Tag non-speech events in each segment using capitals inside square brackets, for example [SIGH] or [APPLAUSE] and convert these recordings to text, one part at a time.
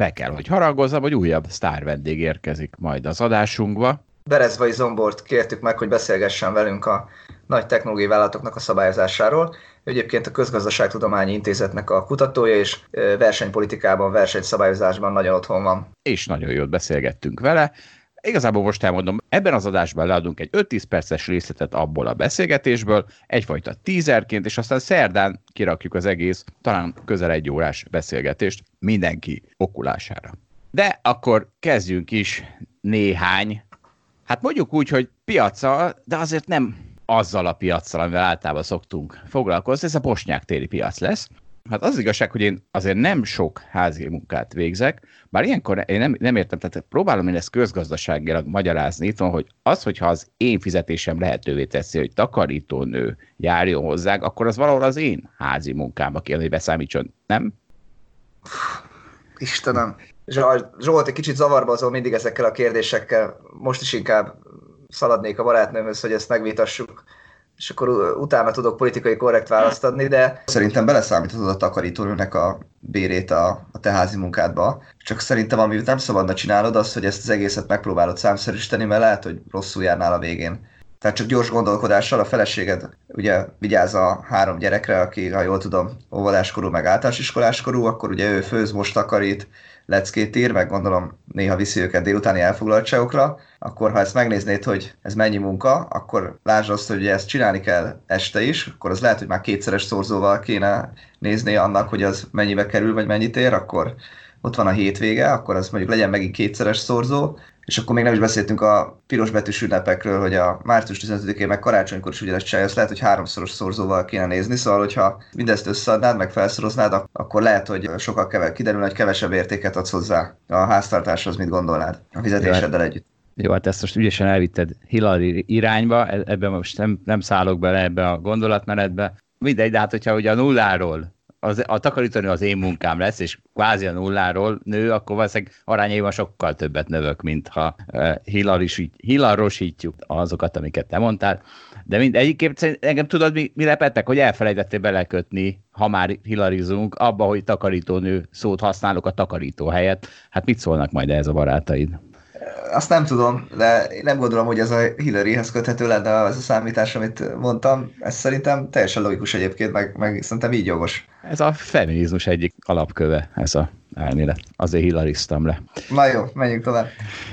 be kell, hogy haragozzam, hogy újabb sztár vendég érkezik majd az adásunkba. Berezvai Zombort kértük meg, hogy beszélgessen velünk a nagy technológiai vállalatoknak a szabályozásáról. Egyébként a Közgazdaságtudományi Intézetnek a kutatója, és versenypolitikában, versenyszabályozásban nagyon otthon van. És nagyon jót beszélgettünk vele. Igazából most elmondom, ebben az adásban leadunk egy 5-10 perces részletet abból a beszélgetésből, egyfajta tízerként, és aztán szerdán kirakjuk az egész, talán közel egy órás beszélgetést mindenki okulására. De akkor kezdjünk is néhány, hát mondjuk úgy, hogy piaca, de azért nem azzal a piaccal, amivel általában szoktunk foglalkozni, ez a bosnyák téri piac lesz. Hát az igazság, hogy én azért nem sok házi munkát végzek, bár ilyenkor én nem, nem értem, tehát próbálom én ezt közgazdaságilag magyarázni itt hogy az, hogyha az én fizetésem lehetővé teszi, hogy takarítónő járjon hozzá, akkor az valahol az én házi munkámba kéne, hogy beszámítson, nem? Istenem. Zsolt, egy kicsit zavarba azon mindig ezekkel a kérdésekkel. Most is inkább szaladnék a barátnőmhöz, hogy ezt megvitassuk és akkor utána tudok politikai korrekt választ adni, de szerintem beleszámíthatod a takarítónőnek a bérét a, a te házi munkádba. Csak szerintem, amit nem szabadna csinálod, az, hogy ezt az egészet megpróbálod számszerűsíteni, mert lehet, hogy rosszul járnál a végén. Tehát csak gyors gondolkodással a feleséged ugye vigyáz a három gyerekre, aki, ha jól tudom, óvodáskorú meg általános iskoláskorú, akkor ugye ő főz, most takarít, leckét ír, meg gondolom néha viszi őket délutáni elfoglaltságokra, akkor ha ezt megnéznéd, hogy ez mennyi munka, akkor lásd azt, hogy ezt csinálni kell este is, akkor az lehet, hogy már kétszeres szorzóval kéne nézni annak, hogy az mennyibe kerül, vagy mennyit ér, akkor ott van a hétvége, akkor az mondjuk legyen megint kétszeres szorzó, és akkor még nem is beszéltünk a piros betűs ünnepekről, hogy a március 15-én meg karácsonykor is ugyanezt csinálja, azt lehet, hogy háromszoros szorzóval kéne nézni, szóval hogyha mindezt összeadnád, meg felszoroznád, akkor lehet, hogy sokkal kevesebb, kiderül, hogy kevesebb értéket adsz hozzá a háztartáshoz, mit gondolnád a fizetéseddel együtt. Jó, hát ezt most ügyesen elvitted Hillary irányba, e- ebben most nem, nem szállok bele ebbe a gondolatmenetbe. Mindegy, de hát hogyha ugye a nulláról az, a takarítónő az én munkám lesz, és kvázi a nulláról nő, akkor valószínűleg arányaiban sokkal többet növök, mint ha uh, hillarosítjuk azokat, amiket te mondtál. De mind, egyébként engem tudod, mi, mi lepett meg, hogy elfelejtettél belekötni, ha már hilarizunk, abba, hogy takarítónő szót használok a takarító helyett. Hát mit szólnak majd ez a barátaid? Azt nem tudom, de én nem gondolom, hogy ez a Hillaryhez köthető lenne az a számítás, amit mondtam. Ez szerintem teljesen logikus egyébként, meg, meg szerintem így jogos. Ez a feminizmus egyik alapköve, ez a elmélet. Azért hillariztam le. Na jó, menjünk tovább.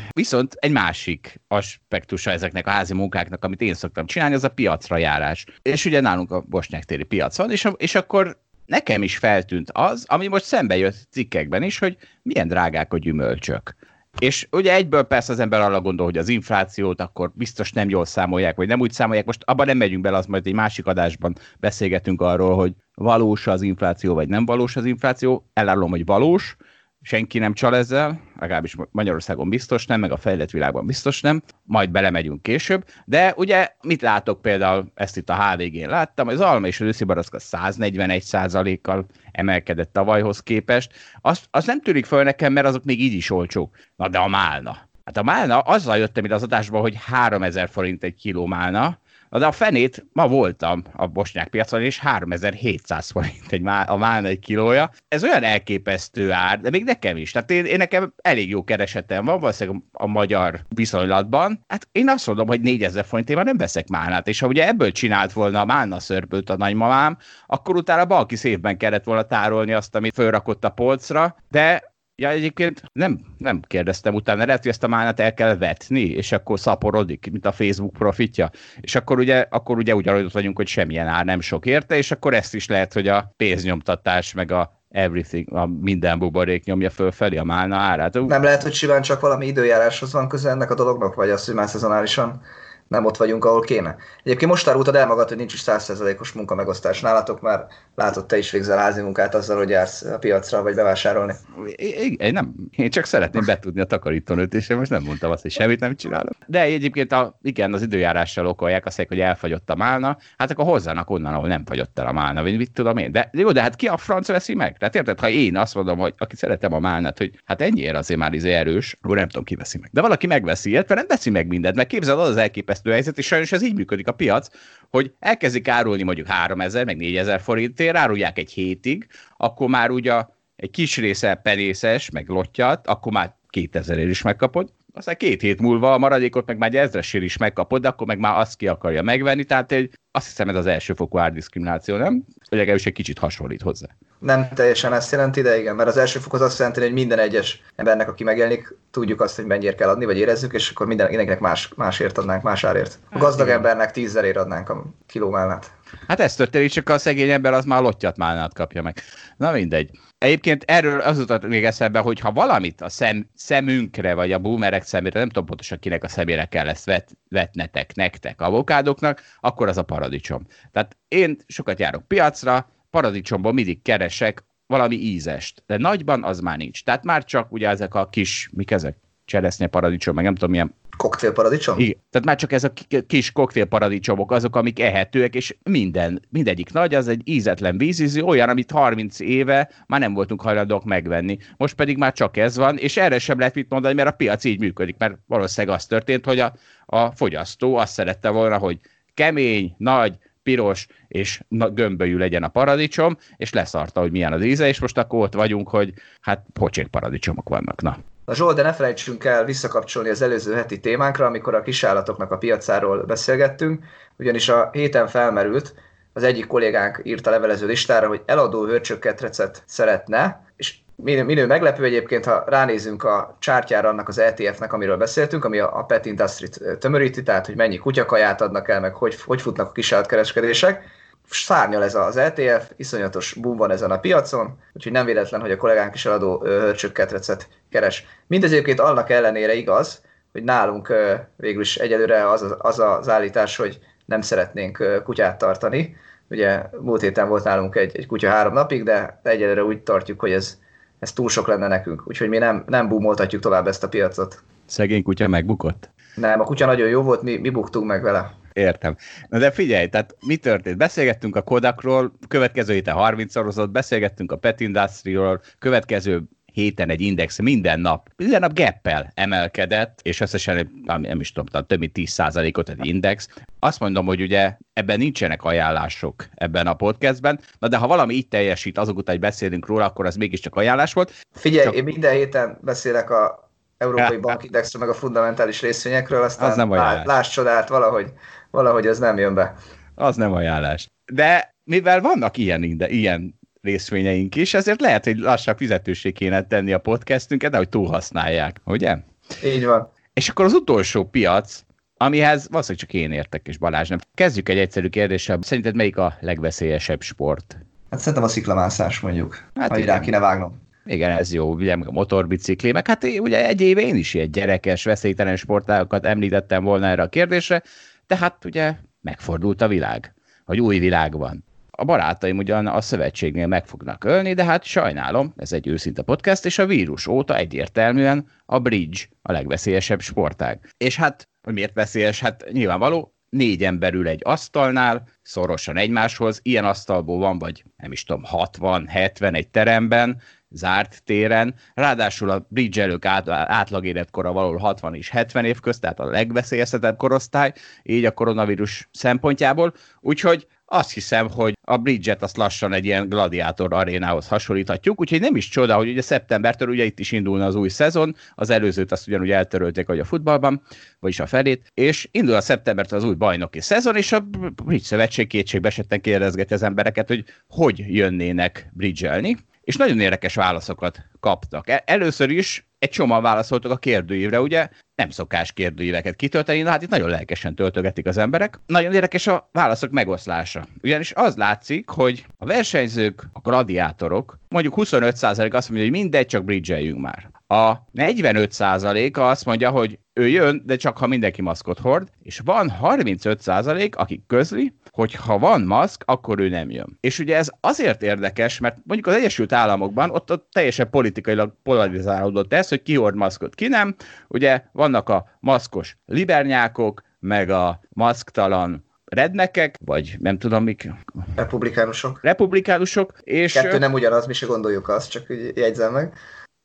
Viszont egy másik aspektusa ezeknek a házi munkáknak, amit én szoktam csinálni, az a piacra járás. És ugye nálunk a Bosnyák téri piac van, és, és akkor nekem is feltűnt az, ami most szembe jött cikkekben is, hogy milyen drágák a gyümölcsök. És ugye egyből persze az ember arra gondol, hogy az inflációt akkor biztos nem jól számolják, vagy nem úgy számolják. Most abban nem megyünk bele, az majd egy másik adásban beszélgetünk arról, hogy valós az infláció, vagy nem valós az infláció. Elárulom, hogy valós, senki nem csal ezzel, legalábbis Magyarországon biztos nem, meg a fejlett világban biztos nem, majd belemegyünk később, de ugye mit látok például, ezt itt a HVG-n láttam, az alma és az őszi barackka 141 kal emelkedett tavalyhoz képest, az, az nem tűnik föl nekem, mert azok még így is olcsók. Na de a málna. Hát a málna, azzal jöttem ide az adásba, hogy 3000 forint egy kiló málna, Na de a fenét, ma voltam a bosnyák piacon, és 3700 forint egy má, a málna egy kilója. Ez olyan elképesztő ár, de még nekem is. Tehát én, én nekem elég jó keresetem van, valószínűleg a magyar viszonylatban. Hát én azt mondom, hogy 4000 forintért nem veszek málnát, és ha ugye ebből csinált volna a málna szörpöt a nagymamám, akkor utána balki szépben kellett volna tárolni azt, amit fölrakott a polcra, de Ja, egyébként nem, nem kérdeztem utána, lehet, hogy ezt a málnát el kell vetni, és akkor szaporodik, mint a Facebook profitja, és akkor ugye, akkor ugye úgy vagyunk, hogy semmilyen ár nem sok érte, és akkor ezt is lehet, hogy a pénznyomtatás, meg a everything, a minden buborék nyomja fölfelé a málna árát. Nem lehet, hogy simán csak valami időjáráshoz van köze ennek a dolognak, vagy az, hogy már szezonálisan nem ott vagyunk, ahol kéne. Egyébként most árultad el magad, hogy nincs is 100%-os munkamegosztás nálatok, már látod, te is végzel házi munkát azzal, hogy jársz a piacra, vagy bevásárolni. Én, nem, én csak szeretném betudni a takarítónőt, és én most nem mondtam azt, hogy semmit nem csinálok. De egyébként a, igen, az időjárással okolják azt, hogy elfagyott a málna, hát akkor hozzanak onnan, ahol nem fagyott el a málna, vagy mit tudom én. De jó, de hát ki a franc veszi meg? Tehát érted, ha én azt mondom, hogy aki szeretem a málnát, hogy hát ennyiért azért már izé erős, akkor nem tudom, ki veszi meg. De valaki megveszi, illetve nem veszi meg mindent, mert képzeld, az az elképesztő helyzet, és sajnos ez így működik a piac, hogy elkezdik árulni mondjuk 3000, meg 4000 forintért, árulják egy hétig, akkor már ugye egy kis része penészes, meg lottyat, akkor már 2000 is megkapod, aztán két hét múlva a maradékot meg már egy ezresért is megkapod, de akkor meg már azt ki akarja megvenni, tehát egy, azt hiszem ez az elsőfokú árdiszkrimináció, nem? Vagy legalábbis egy kicsit hasonlít hozzá. Nem teljesen ezt jelenti, de igen, mert az első fok az azt jelenti, hogy minden egyes embernek, aki megjelenik, tudjuk azt, hogy mennyire kell adni, vagy érezzük, és akkor mindenkinek más, másért adnánk, más árért. A hát gazdag embernek tízzerért adnánk a kilómálnát. Hát ez történik, csak a szegény ember az már lottyat málnát kapja meg. Na mindegy. Egyébként erről az utat még eszembe, hogy ha valamit a szem, szemünkre, vagy a boomerek szemére, nem tudom pontosan kinek a szemére kell ezt vet, vetnetek nektek, avokádoknak, akkor az a paradicsom. Tehát én sokat járok piacra, paradicsomból mindig keresek valami ízest, de nagyban az már nincs. Tehát már csak ugye ezek a kis, mik ezek? Cseresznye paradicsom, meg nem tudom milyen Koktélparadicsom? Igen. Tehát már csak ez a kis koktélparadicsomok azok, amik ehetőek, és minden, mindegyik nagy, az egy ízetlen vízízű, olyan, amit 30 éve már nem voltunk hajlandók megvenni. Most pedig már csak ez van, és erre sem lehet mit mondani, mert a piac így működik, mert valószínűleg az történt, hogy a, a fogyasztó azt szerette volna, hogy kemény, nagy, piros és gömbölyű legyen a paradicsom, és leszarta, hogy milyen az íze, és most akkor ott vagyunk, hogy hát pocsék paradicsomok vannak. Na. Na Zsolt, de ne felejtsünk el visszakapcsolni az előző heti témánkra, amikor a kisállatoknak a piacáról beszélgettünk, ugyanis a héten felmerült, az egyik kollégánk írta levelező listára, hogy eladó hörcsökketrecet szeretne, és minő meglepő egyébként, ha ránézünk a csártyára annak az ETF-nek, amiről beszéltünk, ami a Pet Industry-t tömöríti, tehát hogy mennyi kutyakaját adnak el, meg hogy, hogy futnak a kisállatkereskedések, szárnyal ez az ETF, iszonyatos boom van ezen a piacon, úgyhogy nem véletlen, hogy a kollégánk is eladó hörcsökketrecet keres. Mindez egyébként annak ellenére igaz, hogy nálunk végül is egyelőre az, az az állítás, hogy nem szeretnénk kutyát tartani. Ugye múlt héten volt nálunk egy, egy kutya három napig, de egyelőre úgy tartjuk, hogy ez, ez túl sok lenne nekünk. Úgyhogy mi nem, nem boomoltatjuk tovább ezt a piacot. Szegény kutya megbukott? Nem, a kutya nagyon jó volt, mi, mi buktunk meg vele. Értem. Na de figyelj, tehát mi történt? Beszélgettünk a Kodakról, következő héten 30 szorozott, beszélgettünk a Pet Industry-ról, következő héten egy index minden nap, minden nap geppel emelkedett, és összesen nem is tudom, több mint 10%-ot egy index. Azt mondom, hogy ugye ebben nincsenek ajánlások ebben a podcastben, na de ha valami így teljesít, azok után, hogy beszélünk róla, akkor az mégiscsak ajánlás volt. Figyelj, Csak... én minden héten beszélek a Európai [LAUGHS] Bankindexről, meg a fundamentális részvényekről, aztán az nem ajánlás. láss csodát, valahogy, valahogy ez nem jön be. Az nem ajánlás. De mivel vannak ilyen, ilyen részvényeink is, ezért lehet, hogy lassabb fizetőség kéne tenni a podcastünket, de hogy túlhasználják, ugye? Így van. És akkor az utolsó piac, amihez valószínűleg csak én értek, és Balázs nem. Kezdjük egy egyszerű kérdéssel. Szerinted melyik a legveszélyesebb sport? Hát szerintem a sziklamászás mondjuk, hát ha rá kéne vágnom. Igen, ez jó, ugye a motorbicikli, meg hát ugye egy éve én is ilyen gyerekes, veszélytelen sportágokat említettem volna erre a kérdésre, tehát ugye megfordult a világ, vagy új világ van a barátaim ugyan a szövetségnél meg fognak ölni, de hát sajnálom, ez egy őszinte podcast, és a vírus óta egyértelműen a bridge a legveszélyesebb sportág. És hát, hogy miért veszélyes? Hát nyilvánvaló, négy emberül egy asztalnál, szorosan egymáshoz, ilyen asztalból van, vagy nem is tudom, 60, 70 egy teremben, zárt téren, ráadásul a bridge elők át, átlag életkora valahol 60 és 70 év közt, tehát a legveszélyeztetebb korosztály, így a koronavírus szempontjából, úgyhogy azt hiszem, hogy a Bridget azt lassan egy ilyen gladiátor arénához hasonlíthatjuk, úgyhogy nem is csoda, hogy ugye szeptembertől ugye itt is indulna az új szezon, az előzőt azt ugyanúgy eltörölték, hogy a futballban, vagyis a felét, és indul a szeptembertől az új bajnoki szezon, és a Bridge Szövetség kétségbe esetten kérdezgeti az embereket, hogy hogy jönnének bridgelni, és nagyon érdekes válaszokat kaptak. E, először is egy csomóan válaszoltak a kérdőívre, ugye nem szokás kérdőíveket kitölteni, na hát itt nagyon lelkesen töltögetik az emberek. Nagyon érdekes a válaszok megoszlása. Ugyanis az látszik, hogy a versenyzők, a gladiátorok, mondjuk 25% azt mondja, hogy mindegy, csak bridge már. A 45%-a azt mondja, hogy ő jön, de csak ha mindenki maszkot hord, és van 35% aki közli, hogy ha van maszk, akkor ő nem jön. És ugye ez azért érdekes, mert mondjuk az Egyesült Államokban ott, ott teljesen politikailag polarizálódott ez, hogy ki hord maszkot, ki nem. Ugye vannak a maszkos libernyákok, meg a maszktalan rednekek, vagy nem tudom mik. Republikánusok. Republikánusok, és... Kettő nem ugyanaz, mi se gondoljuk azt, csak jegyzem meg.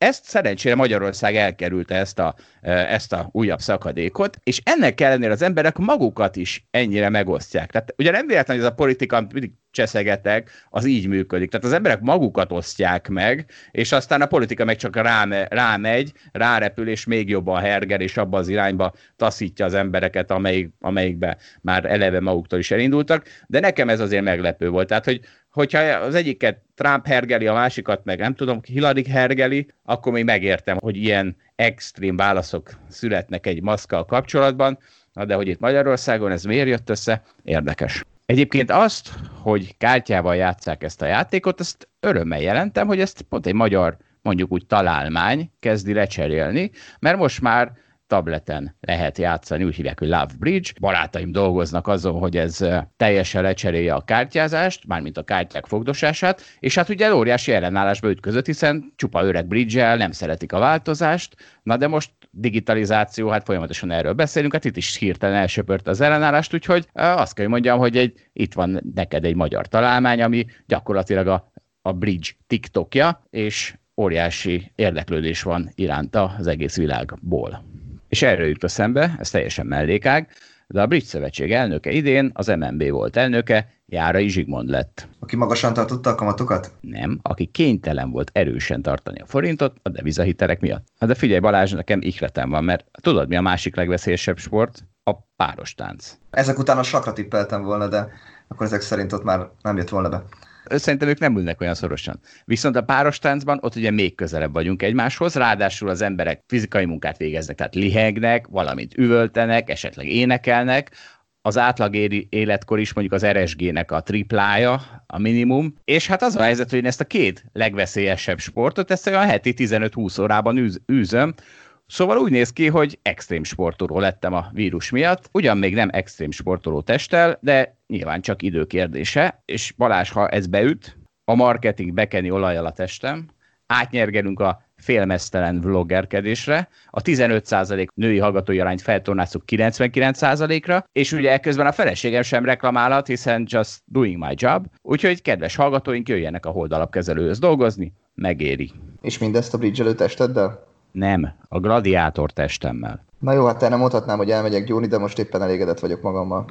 Ezt szerencsére Magyarország elkerülte ezt a, ezt a újabb szakadékot, és ennek ellenére az emberek magukat is ennyire megosztják. Tehát ugye nem véletlenül ez a politika, amit mindig cseszegetek, az így működik. Tehát az emberek magukat osztják meg, és aztán a politika meg csak ráme, rámegy, rárepül, és még jobban hergel, és abba az irányba taszítja az embereket, amelyik, amelyikbe már eleve maguktól is elindultak. De nekem ez azért meglepő volt. Tehát, hogy hogyha az egyiket Trump hergeli, a másikat meg nem tudom, Hillary hergeli, akkor még megértem, hogy ilyen extrém válaszok születnek egy maszkkal kapcsolatban, Na de hogy itt Magyarországon ez miért jött össze, érdekes. Egyébként azt, hogy kártyával játszák ezt a játékot, ezt örömmel jelentem, hogy ezt pont egy magyar, mondjuk úgy találmány kezdi lecserélni, mert most már tableten lehet játszani, úgy hívják, hogy Love Bridge. Barátaim dolgoznak azon, hogy ez teljesen lecserélje a kártyázást, mármint a kártyák fogdosását, és hát ugye óriási ellenállásba ütközött, hiszen csupa öreg bridge nem szeretik a változást, na de most digitalizáció, hát folyamatosan erről beszélünk, hát itt is hirtelen elsöpört az ellenállást, úgyhogy azt kell, hogy mondjam, hogy egy, itt van neked egy magyar találmány, ami gyakorlatilag a, a Bridge TikTokja, és óriási érdeklődés van iránta az egész világból. És erről jut szembe, ez teljesen mellékág, de a Brit Szövetség elnöke idén az MNB volt elnöke, Járai Zsigmond lett. Aki magasan tartotta a kamatokat? Nem, aki kénytelen volt erősen tartani a forintot a devizahitelek miatt. Hát de figyelj Balázs, nekem ihletem van, mert tudod mi a másik legveszélyesebb sport? A páros tánc. Ezek után a sakra tippeltem volna, de akkor ezek szerint ott már nem jött volna be szerintem ők nem ülnek olyan szorosan. Viszont a páros táncban ott ugye még közelebb vagyunk egymáshoz, ráadásul az emberek fizikai munkát végeznek, tehát lihegnek, valamit üvöltenek, esetleg énekelnek, az átlag életkor is mondjuk az RSG-nek a triplája, a minimum, és hát az a helyzet, hogy én ezt a két legveszélyesebb sportot, ezt olyan heti 15-20 órában űzöm, Szóval úgy néz ki, hogy extrém sportoló lettem a vírus miatt. Ugyan még nem extrém sportoló testtel, de nyilván csak idő kérdése, és Balázs, ha ez beüt, a marketing bekeni olajjal a testem, átnyergelünk a félmeztelen vloggerkedésre, a 15% női hallgatói arányt feltornázzuk 99%-ra, és ugye ekközben a feleségem sem reklamálhat, hiszen just doing my job, úgyhogy kedves hallgatóink jöjjenek a holdalapkezelőhöz dolgozni, megéri. És mindezt a bridge testeddel? Nem, a gladiátor testemmel. Na jó, hát te nem mondhatnám, hogy elmegyek gyúrni, de most éppen elégedett vagyok magammal.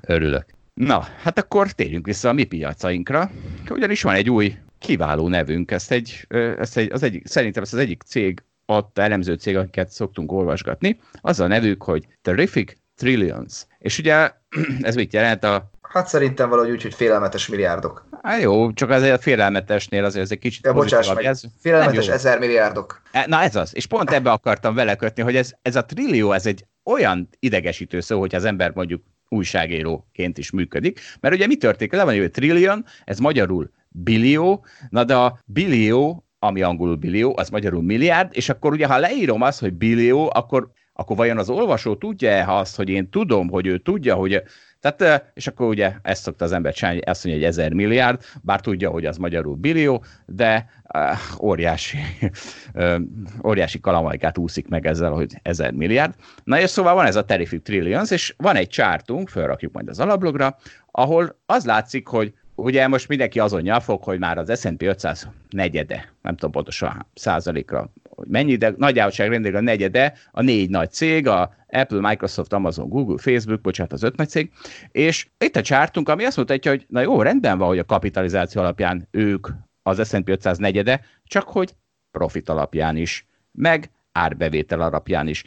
Örülök. Na, hát akkor térjünk vissza a mi piacainkra, ugyanis van egy új kiváló nevünk, ezt egy, ezt egy, az egyik, szerintem ezt az egyik cég adta, elemző cég, akiket szoktunk olvasgatni, az a nevük, hogy Terrific Trillions. És ugye [CLEARS THROAT] ez mit jelent a Hát szerintem valahogy úgy, hogy félelmetes milliárdok. Hát jó, csak azért a félelmetesnél azért ez egy kicsit ja, bocsáss meg, ez félelmetes ezer milliárdok. E, na ez az, és pont ebbe akartam vele kötni, hogy ez, ez a trillió, ez egy olyan idegesítő szó, hogy az ember mondjuk újságíróként is működik, mert ugye mi történik? Le van hogy trillion, ez magyarul billió, na de a billió, ami angolul billió, az magyarul milliárd, és akkor ugye, ha leírom azt, hogy billió, akkor, akkor vajon az olvasó tudja-e azt, hogy én tudom, hogy ő tudja, hogy tehát, és akkor ugye ezt szokta az ember csinálni, azt mondja, hogy ezer milliárd, bár tudja, hogy az magyarul billió, de uh, óriási, [LAUGHS] uh, óriási kalamajkát úszik meg ezzel, hogy ezer milliárd. Na és szóval van ez a Terrific Trillions, és van egy csártunk, felrakjuk majd az alablogra, ahol az látszik, hogy ugye most mindenki azon nyafog, hogy már az S&P 500 negyede, nem tudom pontosan százalékra, mennyi, de nagyjából a negyede a négy nagy cég, a Apple, Microsoft, Amazon, Google, Facebook, bocsánat, az öt nagy cég, és itt a csártunk, ami azt mutatja, hogy na jó, rendben van, hogy a kapitalizáció alapján ők az S&P 500 negyede, csak hogy profit alapján is, meg árbevétel alapján is.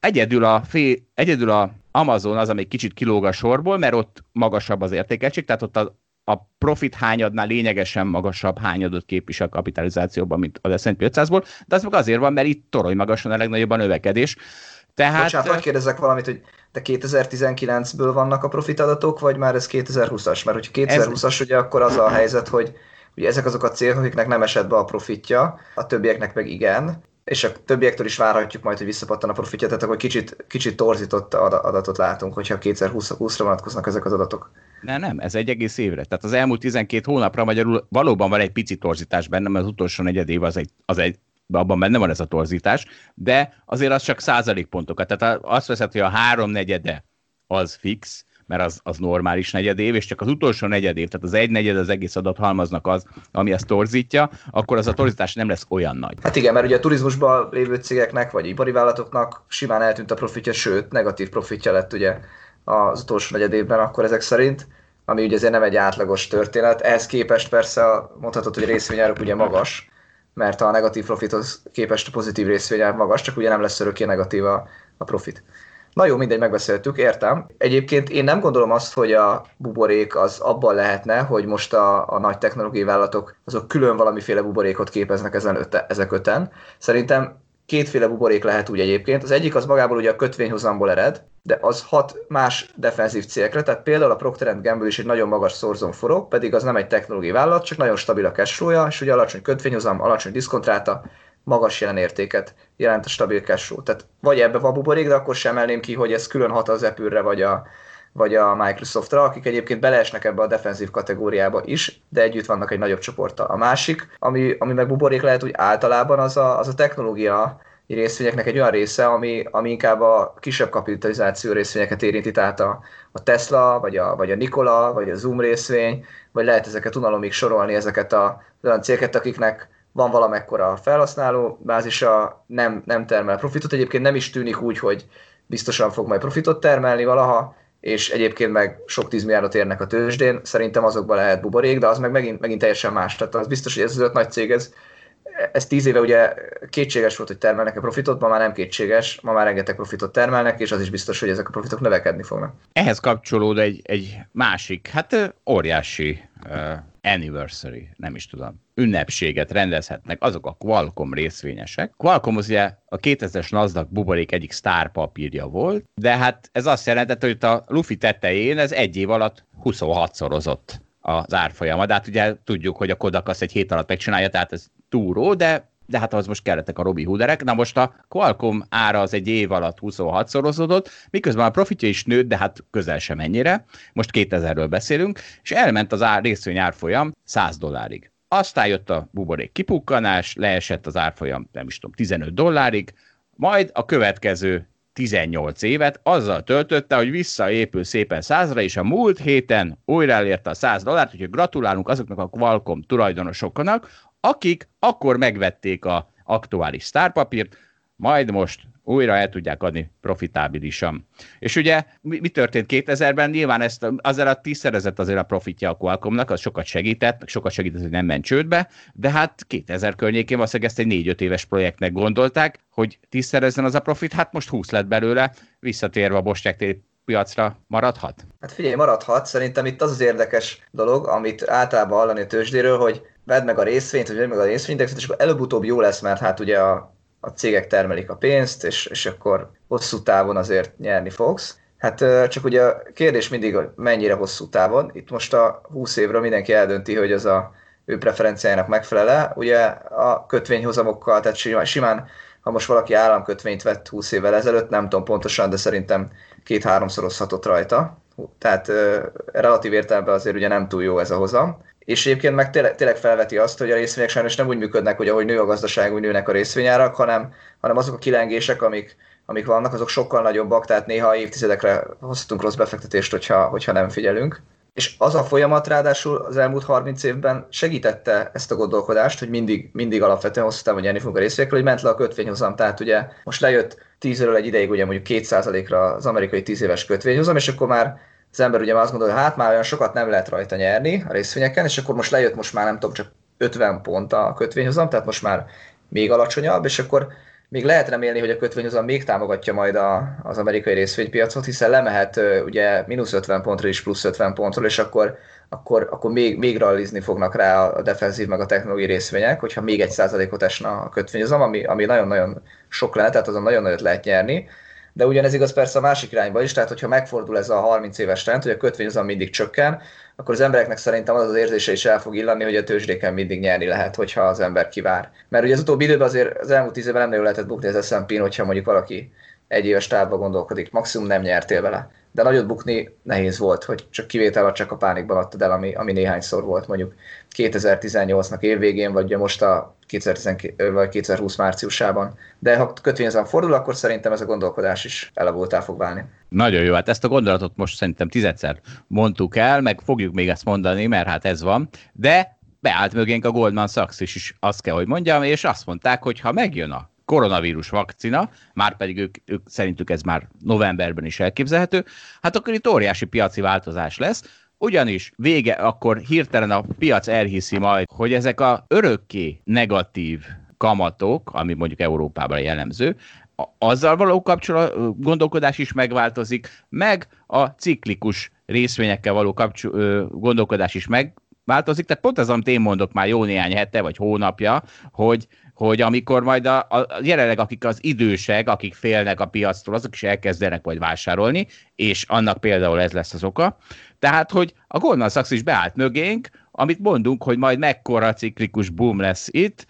Egyedül a, fél, egyedül a Amazon az, ami kicsit kilóg a sorból, mert ott magasabb az értékeltség, tehát ott a a profit hányadnál lényegesen magasabb hányadot képvisel kapitalizációban, mint az S&P 500-ból, de az meg azért van, mert itt torony magasan a legnagyobb a növekedés. Tehát... Bocsánat, hogy kérdezzek valamit, hogy de 2019-ből vannak a profit adatok, vagy már ez 2020-as? Mert hogyha 2020-as, ez... ugye akkor az a helyzet, hogy ugye ezek azok a célok, akiknek nem esett be a profitja, a többieknek meg igen, és a többiektől is várhatjuk majd, hogy visszapattan a profitja, tehát akkor kicsit, kicsit torzított adatot látunk, hogyha 2020-ra vonatkoznak ezek az adatok. Nem, nem, ez egy egész évre. Tehát az elmúlt 12 hónapra magyarul valóban van egy pici torzítás benne, mert az utolsó negyed év az egy, az egy abban benne van ez a torzítás, de azért az csak százalékpontokat. Tehát azt veszed, hogy a háromnegyede az fix, mert az, az normális negyed év, és csak az utolsó negyed év, tehát az egy negyed az egész adathalmaznak az, ami ezt torzítja, akkor az a torzítás nem lesz olyan nagy. Hát igen, mert ugye a turizmusban lévő cégeknek, vagy ipari vállalatoknak simán eltűnt a profitja, sőt, negatív profitja lett ugye az utolsó negyed évben akkor ezek szerint, ami ugye azért nem egy átlagos történet. Ehhez képest persze mondhatod, hogy részvényáruk ugye magas, mert a negatív profithoz képest a pozitív részvényár magas, csak ugye nem lesz örökké negatív a, a profit. Na jó, mindegy, megbeszéltük, értem. Egyébként én nem gondolom azt, hogy a buborék az abban lehetne, hogy most a, a nagy technológiai vállalatok azok külön valamiféle buborékot képeznek ezen öte, ezek öten. Szerintem kétféle buborék lehet úgy egyébként. Az egyik az magából ugye a kötvényhozamból ered, de az hat más defenzív célekre, tehát például a Procter Gamble is egy nagyon magas szorzón forog, pedig az nem egy technológiai vállalat, csak nagyon stabil a cash és ugye alacsony kötvényhozam, alacsony diszkontráta, magas jelenértéket jelent a stabil cash flow. Tehát vagy ebbe van buborék, de akkor sem emelném ki, hogy ez külön hat az Apple-re vagy a, vagy a Microsoftra, akik egyébként beleesnek ebbe a defenzív kategóriába is, de együtt vannak egy nagyobb csoporttal. A másik, ami, ami meg buborék lehet úgy általában, az a, az a technológia részvényeknek egy olyan része, ami, ami inkább a kisebb kapitalizáció részvényeket érinti, tehát a, a Tesla, vagy a, vagy a Nikola, vagy a Zoom részvény, vagy lehet ezeket unalomig sorolni, ezeket a olyan cégeket, akiknek van valamekkora felhasználó bázisa, nem, nem termel profitot. Egyébként nem is tűnik úgy, hogy biztosan fog majd profitot termelni valaha, és egyébként meg sok tízmilliárdot érnek a tőzsdén. Szerintem azokban lehet buborék, de az meg megint, megint teljesen más. Tehát az biztos, hogy ez az öt nagy cég, ez, ez tíz éve ugye kétséges volt, hogy termelnek-e profitot, ma már nem kétséges, ma már rengeteg profitot termelnek, és az is biztos, hogy ezek a profitok növekedni fognak. Ehhez kapcsolód egy, egy másik, hát óriási uh, anniversary, nem is tudom, ünnepséget rendezhetnek azok a Qualcomm részvényesek. Qualcomm az ugye a 2000-es Nasdaq buborék egyik sztárpapírja volt, de hát ez azt jelentette, hogy a Luffy tetején ez egy év alatt 26-szorozott az árfolyama. De hát ugye tudjuk, hogy a Kodak azt egy hét alatt megcsinálja, tehát ez túró, de de hát az most kellettek a Robi Hooderek. Na most a Qualcomm ára az egy év alatt 26-szorozódott, miközben a profitja is nőtt, de hát közel sem ennyire. Most 2000-ről beszélünk, és elment az ár, részvény árfolyam 100 dollárig. Aztán jött a buborék kipukkanás, leesett az árfolyam, nem is tudom, 15 dollárig, majd a következő 18 évet azzal töltötte, hogy visszaépül szépen százra, és a múlt héten újra elérte a 100 dollárt, úgyhogy gratulálunk azoknak a Qualcomm tulajdonosoknak, akik akkor megvették a aktuális sztárpapírt, majd most újra el tudják adni profitábilisan. És ugye mi, mi történt 2000-ben? Nyilván ezt azért a tízszerezett azért a profitja a Qualcommnak, az sokat segített, sokat segített, hogy nem ment csődbe, de hát 2000 környékén valószínűleg ezt egy 4-5 éves projektnek gondolták, hogy tízszerezzen az a profit, hát most 20 lett belőle, visszatérve a Bostek piacra maradhat? Hát figyelj, maradhat. Szerintem itt az az érdekes dolog, amit általában hallani a tőzsdéről, hogy vedd meg a részvényt, vagy vedd meg a részvényindexet, és akkor előbb-utóbb jó lesz, mert hát ugye a, a cégek termelik a pénzt, és, és akkor hosszú távon azért nyerni fogsz. Hát csak ugye a kérdés mindig, hogy mennyire hosszú távon. Itt most a 20 évről mindenki eldönti, hogy az a ő preferenciájának megfelele. Ugye a kötvényhozamokkal, tehát simán, ha most valaki államkötvényt vett 20 évvel ezelőtt, nem tudom pontosan, de szerintem két-háromszorozhatott rajta. Tehát relatív értelemben azért ugye nem túl jó ez a hozam. És egyébként meg tényleg, tényleg felveti azt, hogy a részvények sajnos nem úgy működnek, hogy ahogy nő a gazdaság, úgy nőnek a részvényárak, hanem, hanem azok a kilengések, amik, amik vannak, azok sokkal nagyobbak, tehát néha évtizedekre hozhatunk rossz befektetést, hogyha, hogyha nem figyelünk. És az a folyamat ráadásul az elmúlt 30 évben segítette ezt a gondolkodást, hogy mindig, mindig alapvetően hosszú távon nyerni fogunk a részvényekről, hogy ment le a kötvényhozam. Tehát ugye most lejött 10 egy ideig ugye mondjuk 2%-ra az amerikai 10 éves kötvényhozam, és akkor már az ember ugye már azt gondolja, hogy hát már olyan sokat nem lehet rajta nyerni a részvényeken, és akkor most lejött most már nem tudom, csak 50 pont a kötvényhozam, tehát most már még alacsonyabb, és akkor még lehet remélni, hogy a kötvényhozam még támogatja majd a, az amerikai részvénypiacot, hiszen lemehet ugye mínusz 50 pontra is plusz 50 pontról, és akkor, akkor, akkor még, még rallizni fognak rá a defenzív meg a technológiai részvények, hogyha még egy százalékot esne a kötvényhozam, ami, ami nagyon-nagyon sok lenne, tehát azon nagyon nagyot lehet nyerni de ugyanez igaz persze a másik irányba is, tehát hogyha megfordul ez a 30 éves trend, hogy a kötvényhozam mindig csökken, akkor az embereknek szerintem az az érzése is el fog illanni, hogy a tőzsdéken mindig nyerni lehet, hogyha az ember kivár. Mert ugye az utóbbi időben azért az elmúlt tíz évben nem nagyon lehetett bukni az S&P-n, hogyha mondjuk valaki egy éves távban gondolkodik, maximum nem nyertél vele de nagyot bukni nehéz volt, hogy csak kivétel csak a pánikban adtad el, ami, ami néhányszor volt mondjuk 2018-nak évvégén, vagy most a 2019, vagy 2020 márciusában. De ha kötvényezem fordul, akkor szerintem ez a gondolkodás is elavultá fog válni. Nagyon jó, hát ezt a gondolatot most szerintem tizedszer mondtuk el, meg fogjuk még ezt mondani, mert hát ez van, de beállt mögénk a Goldman Sachs is, is azt kell, hogy mondjam, és azt mondták, hogy ha megjön a koronavírus vakcina, már pedig ők, ők szerintük ez már novemberben is elképzelhető, hát akkor itt óriási piaci változás lesz, ugyanis vége, akkor hirtelen a piac elhiszi majd, hogy ezek a örökké negatív kamatok, ami mondjuk Európában jellemző, azzal való kapcsolat, gondolkodás is megváltozik, meg a ciklikus részvényekkel való kapcsol, gondolkodás is megváltozik. Tehát pont az, amit én mondok már jó néhány hete vagy hónapja, hogy hogy amikor majd a, a jelenleg akik az idősek, akik félnek a piactól, azok is elkezdenek majd vásárolni, és annak például ez lesz az oka. Tehát, hogy a Goldman Sachs is beállt mögénk, amit mondunk, hogy majd mekkora ciklikus boom lesz itt,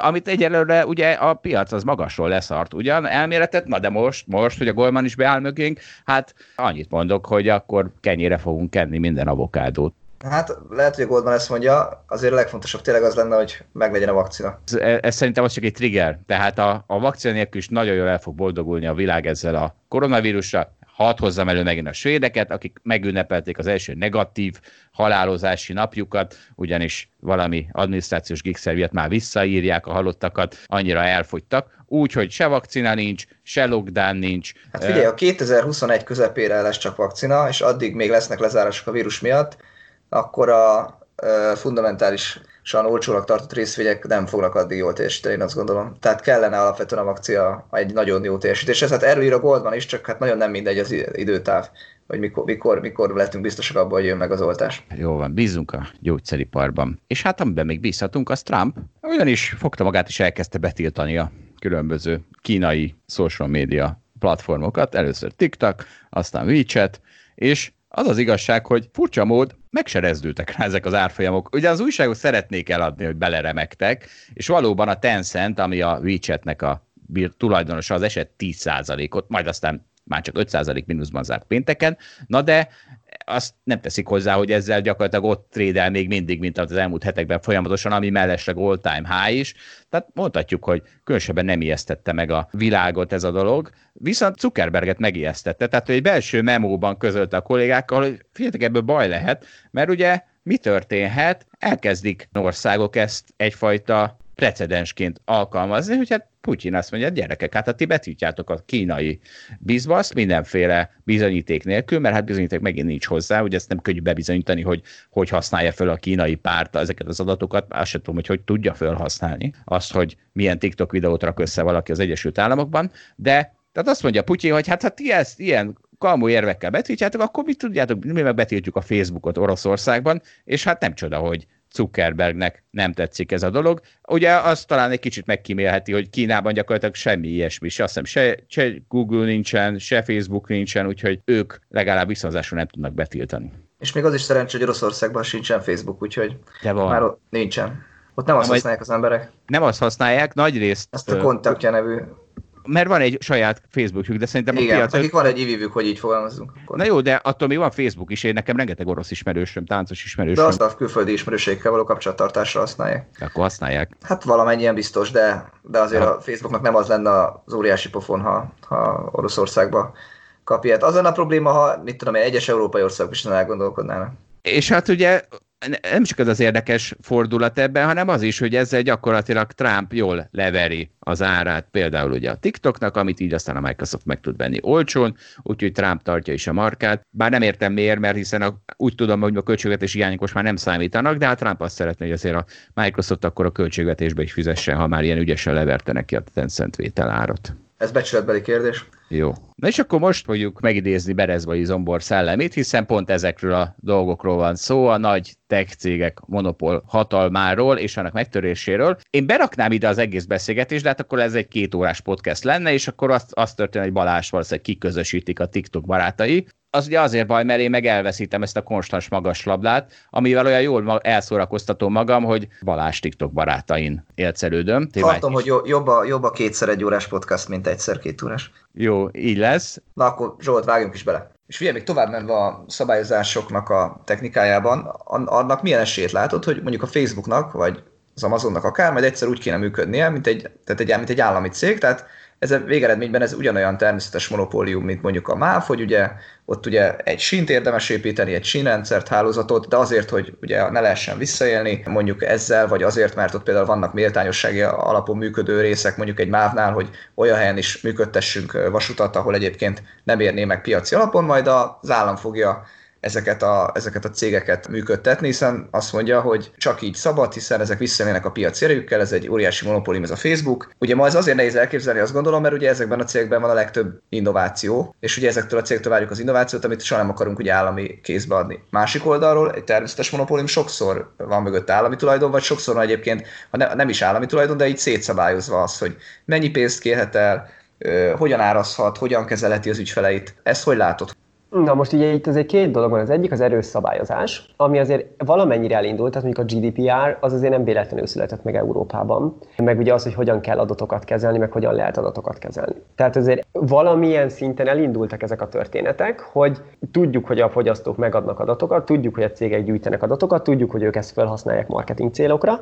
amit egyelőre ugye a piac az magasról leszart ugyan elméletet, na de most, most, hogy a Goldman is beáll mögénk, hát annyit mondok, hogy akkor kenyére fogunk kenni minden avokádót. Hát lehet, hogy a Goldman ezt mondja, azért a legfontosabb tényleg az lenne, hogy meglegyen a vakcina. Ez, ez szerintem az csak egy trigger. Tehát a, a vakcina nélkül is nagyon jól el fog boldogulni a világ ezzel a koronavírussal. Hadd hozzam elő megint a svédeket, akik megünnepelték az első negatív halálozási napjukat, ugyanis valami adminisztrációs gigszer már visszaírják a halottakat, annyira elfogytak, úgyhogy se vakcina nincs, se lockdown nincs. Hát figyelj, a 2021 közepére lesz csak vakcina, és addig még lesznek lezárások a vírus miatt, akkor a fundamentálisan olcsónak tartott részvények nem fognak addig jól teljesíteni, én azt gondolom. Tehát kellene alapvetően a vakcia egy nagyon jó teljesítés. Hát erről ír a Goldman is, csak hát nagyon nem mindegy az időtáv hogy mikor, mikor, mikor lettünk biztosak abban, hogy jön meg az oltás. Jó van, bízunk a gyógyszeriparban. És hát amiben még bízhatunk, az Trump. Ugyanis fogta magát és elkezdte betiltani a különböző kínai social media platformokat. Először TikTok, aztán WeChat, és az az igazság, hogy furcsa mód meg rá ezek az árfolyamok. Ugye az újságok szeretnék eladni, hogy beleremegtek, és valóban a Tencent, ami a WeChatnek a tulajdonosa, az eset 10%-ot, majd aztán már csak 5% mínuszban zárt pénteken, na de azt nem teszik hozzá, hogy ezzel gyakorlatilag ott trédel még mindig, mint az elmúlt hetekben folyamatosan, ami mellesleg all-time high is. Tehát mondhatjuk, hogy különösebben nem ijesztette meg a világot ez a dolog, viszont Zuckerberget megijesztette. Tehát, hogy egy belső memóban közölte a kollégákkal, hogy figyeljetek, ebből baj lehet, mert ugye mi történhet? Elkezdik országok ezt egyfajta precedensként alkalmazni, hogy hát Putyin azt mondja, gyerekek, hát ha ti betiltjátok a kínai bizbaszt mindenféle bizonyíték nélkül, mert hát bizonyíték megint nincs hozzá, ugye ezt nem könnyű bebizonyítani, hogy hogy használja fel a kínai párt ezeket az adatokat, azt sem tudom, hogy hogy tudja felhasználni azt, hogy milyen TikTok videót rak össze valaki az Egyesült Államokban, de tehát azt mondja Putyin, hogy hát ha ti ezt ilyen kalmú érvekkel betiltjátok, akkor mit tudjátok, mi meg betiltjuk a Facebookot Oroszországban, és hát nem csoda, hogy Zuckerbergnek nem tetszik ez a dolog. Ugye azt talán egy kicsit megkímélheti, hogy Kínában gyakorlatilag semmi ilyesmi, se, azt hiszem, se, se Google nincsen, se Facebook nincsen, úgyhogy ők legalább viszonzásul nem tudnak betiltani. És még az is szerencsé, hogy Oroszországban sincsen Facebook, úgyhogy De van. már ott nincsen. Ott nem azt nem, használják az emberek. Nem azt használják, nagy részt... Ezt a kontaktja nevű mert van egy saját Facebookjuk, de szerintem Igen, a piac... nekik van egy ivivük, hogy így fogalmazunk. Akkor. Na jó, de attól még van Facebook is, én nekem rengeteg orosz ismerősöm, táncos ismerősöm. De azt a külföldi ismerőségekkel való kapcsolattartásra használják. Akkor használják. Hát valamennyien biztos, de, de azért ja. a Facebooknak nem az lenne az óriási pofon, ha, ha Oroszországba kapja. Az lenne a probléma, ha mit tudom, egy egyes európai országok is elgondolkodnának. És hát ugye nem csak ez az érdekes fordulat ebben, hanem az is, hogy ezzel gyakorlatilag Trump jól leveri az árát, például ugye a TikToknak, amit így aztán a Microsoft meg tud venni olcsón, úgyhogy Trump tartja is a markát. Bár nem értem miért, mert hiszen a, úgy tudom, hogy a költségvetési hiányok most már nem számítanak, de hát Trump azt szeretné, hogy azért a Microsoft akkor a költségvetésbe is fizessen, ha már ilyen ügyesen leverte neki a Tencent vételárat. Ez becsületbeli kérdés. Jó. Na és akkor most fogjuk megidézni Berezbai Zombor szellemét, hiszen pont ezekről a dolgokról van szó, a nagy tech cégek monopól hatalmáról és annak megtöréséről. Én beraknám ide az egész beszélgetést, de hát akkor ez egy két órás podcast lenne, és akkor azt, azt történik, hogy Balázs valószínűleg kiközösítik a TikTok barátai, az ugye azért baj, mert én meg elveszítem ezt a konstans magas lablát, amivel olyan jól elszórakoztatom magam, hogy Balázs TikTok barátain élcelődöm. Tartom, hogy jobb a, jobb a kétszer egy órás podcast, mint egyszer két órás. Jó, így lesz. Na akkor Zsolt, vágjunk is bele. És figyelj, még tovább menve a szabályozásoknak a technikájában, annak milyen esélyt látod, hogy mondjuk a Facebooknak, vagy az Amazonnak akár, majd egyszer úgy kéne működnie, mint egy, tehát egy, mint egy állami cég, tehát ez a végeredményben ez ugyanolyan természetes monopólium, mint mondjuk a MÁV, hogy ugye ott ugye egy sínt érdemes építeni, egy sínrendszert, hálózatot, de azért, hogy ugye ne lehessen visszaélni mondjuk ezzel, vagy azért, mert ott például vannak méltányossági alapon működő részek, mondjuk egy MÁV-nál, hogy olyan helyen is működtessünk vasutat, ahol egyébként nem érné meg piaci alapon, majd az állam fogja ezeket a, ezeket a cégeket működtetni, hiszen azt mondja, hogy csak így szabad, hiszen ezek visszajönnek a piac erőkkel, ez egy óriási monopólium, ez a Facebook. Ugye ma ez azért nehéz elképzelni, azt gondolom, mert ugye ezekben a cégekben van a legtöbb innováció, és ugye ezektől a cégektől várjuk az innovációt, amit soha nem akarunk ugye állami kézbe adni. Másik oldalról egy természetes monopólium sokszor van mögött állami tulajdon, vagy sokszor van egyébként, ha ne, nem is állami tulajdon, de így szétszabályozva az, hogy mennyi pénzt kérhet el, hogyan árazhat, hogyan kezelheti az ügyfeleit. Ezt hogy látod? Na most ugye itt azért két dolog van. Az egyik az erős szabályozás, ami azért valamennyire elindult, tehát mondjuk a GDPR az azért nem véletlenül született meg Európában, meg ugye az, hogy hogyan kell adatokat kezelni, meg hogyan lehet adatokat kezelni. Tehát azért valamilyen szinten elindultak ezek a történetek, hogy tudjuk, hogy a fogyasztók megadnak adatokat, tudjuk, hogy a cégek gyűjtenek adatokat, tudjuk, hogy ők ezt felhasználják marketing célokra,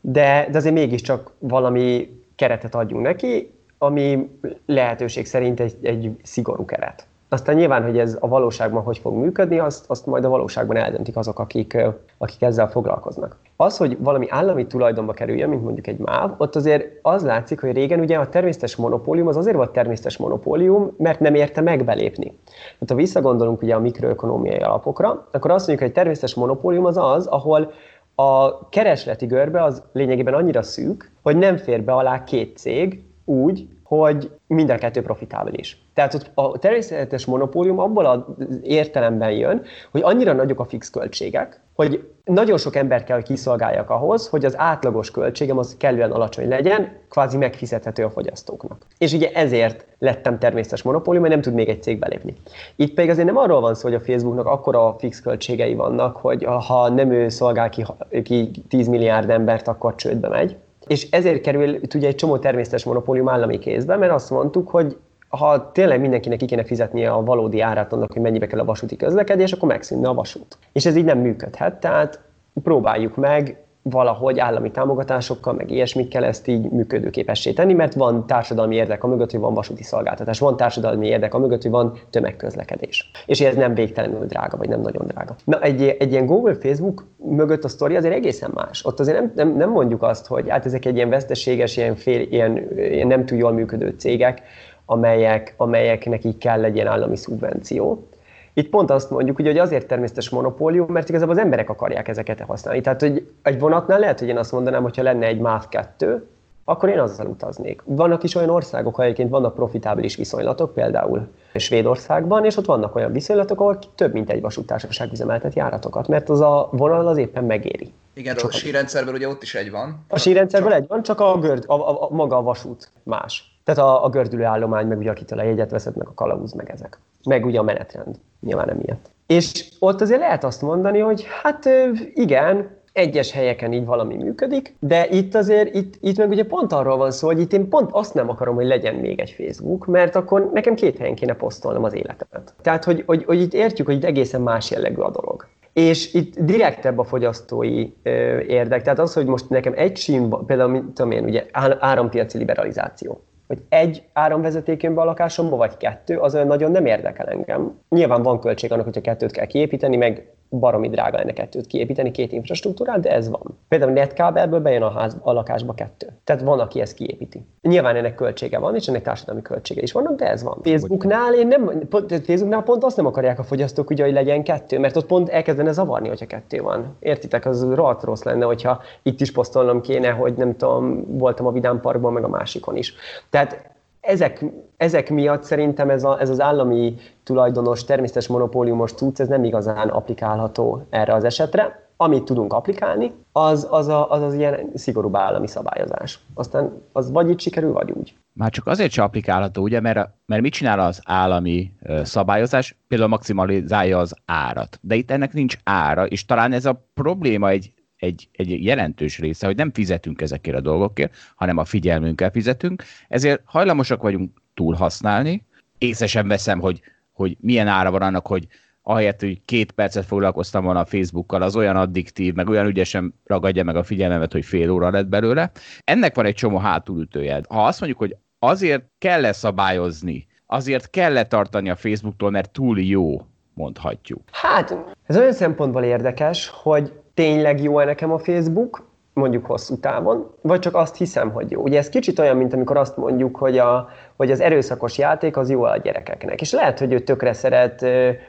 de, de azért mégiscsak valami keretet adjunk neki, ami lehetőség szerint egy, egy szigorú keret. Aztán nyilván, hogy ez a valóságban hogy fog működni, azt, azt majd a valóságban eldöntik azok, akik, akik ezzel foglalkoznak. Az, hogy valami állami tulajdonba kerüljön, mint mondjuk egy MÁV, ott azért az látszik, hogy régen ugye a természetes monopólium az azért volt természetes monopólium, mert nem érte megbelépni. Tehát ha visszagondolunk ugye a mikroökonómiai alapokra, akkor azt mondjuk, hogy egy természetes monopólium az az, ahol a keresleti görbe az lényegében annyira szűk, hogy nem fér be alá két cég úgy, hogy minden kettő profitábilis. Tehát ott a természetes monopólium abból az értelemben jön, hogy annyira nagyok a fix költségek, hogy nagyon sok ember kell, hogy kiszolgáljak ahhoz, hogy az átlagos költségem az kellően alacsony legyen, kvázi megfizethető a fogyasztóknak. És ugye ezért lettem természetes monopólium, mert nem tud még egy cég belépni. Itt pedig azért nem arról van szó, hogy a Facebooknak akkora fix költségei vannak, hogy ha nem ő szolgál ki, ki 10 milliárd embert, akkor csődbe megy, és ezért kerül ugye egy csomó természetes monopólium állami kézbe, mert azt mondtuk, hogy ha tényleg mindenkinek ki kéne fizetnie a valódi árát annak, hogy mennyibe kell a vasúti közlekedés, akkor megszűnne a vasút. És ez így nem működhet, tehát próbáljuk meg valahogy állami támogatásokkal, meg ilyesmikkel ezt így működőképessé tenni, mert van társadalmi érdek a mögött, hogy van vasúti szolgáltatás, van társadalmi érdek a mögött, hogy van tömegközlekedés. És ez nem végtelenül drága, vagy nem nagyon drága. Na, egy, egy ilyen Google, Facebook mögött a sztori azért egészen más. Ott azért nem, nem, nem mondjuk azt, hogy hát ezek egy ilyen veszteséges, ilyen, fél, ilyen, ilyen nem túl jól működő cégek, amelyek, amelyeknek így kell legyen állami szubvenció, itt pont azt mondjuk, hogy azért természetes monopólium, mert igazából az emberek akarják ezeket használni. Tehát, hogy egy vonatnál lehet, hogy én azt mondanám, hogyha lenne egy MÁV 2, akkor én azzal utaznék. Vannak is olyan országok, ahol egyébként vannak profitábilis viszonylatok, például Svédországban, és ott vannak olyan viszonylatok, ahol több mint egy vasútársaság üzemeltet járatokat, mert az a vonal az éppen megéri. Igen, a sírendszerben ugye ott is egy van. A sírendszerben egy van, csak a, görd, a, a, a, maga a vasút más. Tehát a, a gördülő állomány, meg ugye akitől a jegyet veszed, meg a kalauz, meg ezek. Meg ugye a menetrend. Nyilván nem ilyet. És ott azért lehet azt mondani, hogy hát igen, egyes helyeken így valami működik, de itt azért, itt, itt meg ugye pont arról van szó, hogy itt én pont azt nem akarom, hogy legyen még egy Facebook, mert akkor nekem két helyen kéne posztolnom az életemet. Tehát, hogy, hogy, hogy itt értjük, hogy itt egészen más jellegű a dolog. És itt direktebb a fogyasztói ö, érdek. Tehát az, hogy most nekem egy sim, például, mint tudom én, ugye árampiaci liberalizáció hogy egy áramvezeték jön be a lakásomba, vagy kettő, az olyan nagyon nem érdekel engem. Nyilván van költség annak, hogyha kettőt kell kiépíteni, meg baromi drága lenne kettőt kiépíteni, két infrastruktúrát, de ez van. Például netkábelből bejön a, ház, a lakásba kettő. Tehát van, aki ezt kiépíti. Nyilván ennek költsége van, és ennek társadalmi költsége is vannak, de ez van. Facebooknál én nem, Facebooknál pont azt nem akarják a fogyasztók, ugye, hogy legyen kettő, mert ott pont elkezdene zavarni, hogyha kettő van. Értitek, az rohadt rossz lenne, hogyha itt is posztolnom kéne, hogy nem tudom, voltam a Vidám Parkban, meg a másikon is. Tehát ezek, ezek miatt szerintem ez, a, ez az állami tulajdonos, természetes monopóliumos cucc, ez nem igazán applikálható erre az esetre. Amit tudunk applikálni, az az, a, az, az ilyen szigorúbb állami szabályozás. Aztán az vagy így sikerül, vagy úgy. Már csak azért sem applikálható, ugye, mert, mert mit csinál az állami szabályozás? Például maximalizálja az árat. De itt ennek nincs ára, és talán ez a probléma egy egy, egy jelentős része, hogy nem fizetünk ezekért a dolgokért, hanem a figyelmünkkel fizetünk, ezért hajlamosak vagyunk túlhasználni. Észre sem veszem, hogy, hogy milyen ára van annak, hogy ahelyett, hogy két percet foglalkoztam volna a Facebookkal, az olyan addiktív, meg olyan ügyesen ragadja meg a figyelmemet, hogy fél óra lett belőle. Ennek van egy csomó hátulütője. Ha azt mondjuk, hogy azért kell-e szabályozni, azért kell-e tartani a Facebooktól, mert túl jó, mondhatjuk. Hát, ez olyan szempontból érdekes, hogy tényleg jó-e nekem a Facebook, mondjuk hosszú távon, vagy csak azt hiszem, hogy jó. Ugye ez kicsit olyan, mint amikor azt mondjuk, hogy, a, hogy az erőszakos játék az jó a gyerekeknek. És lehet, hogy ő tökre szeret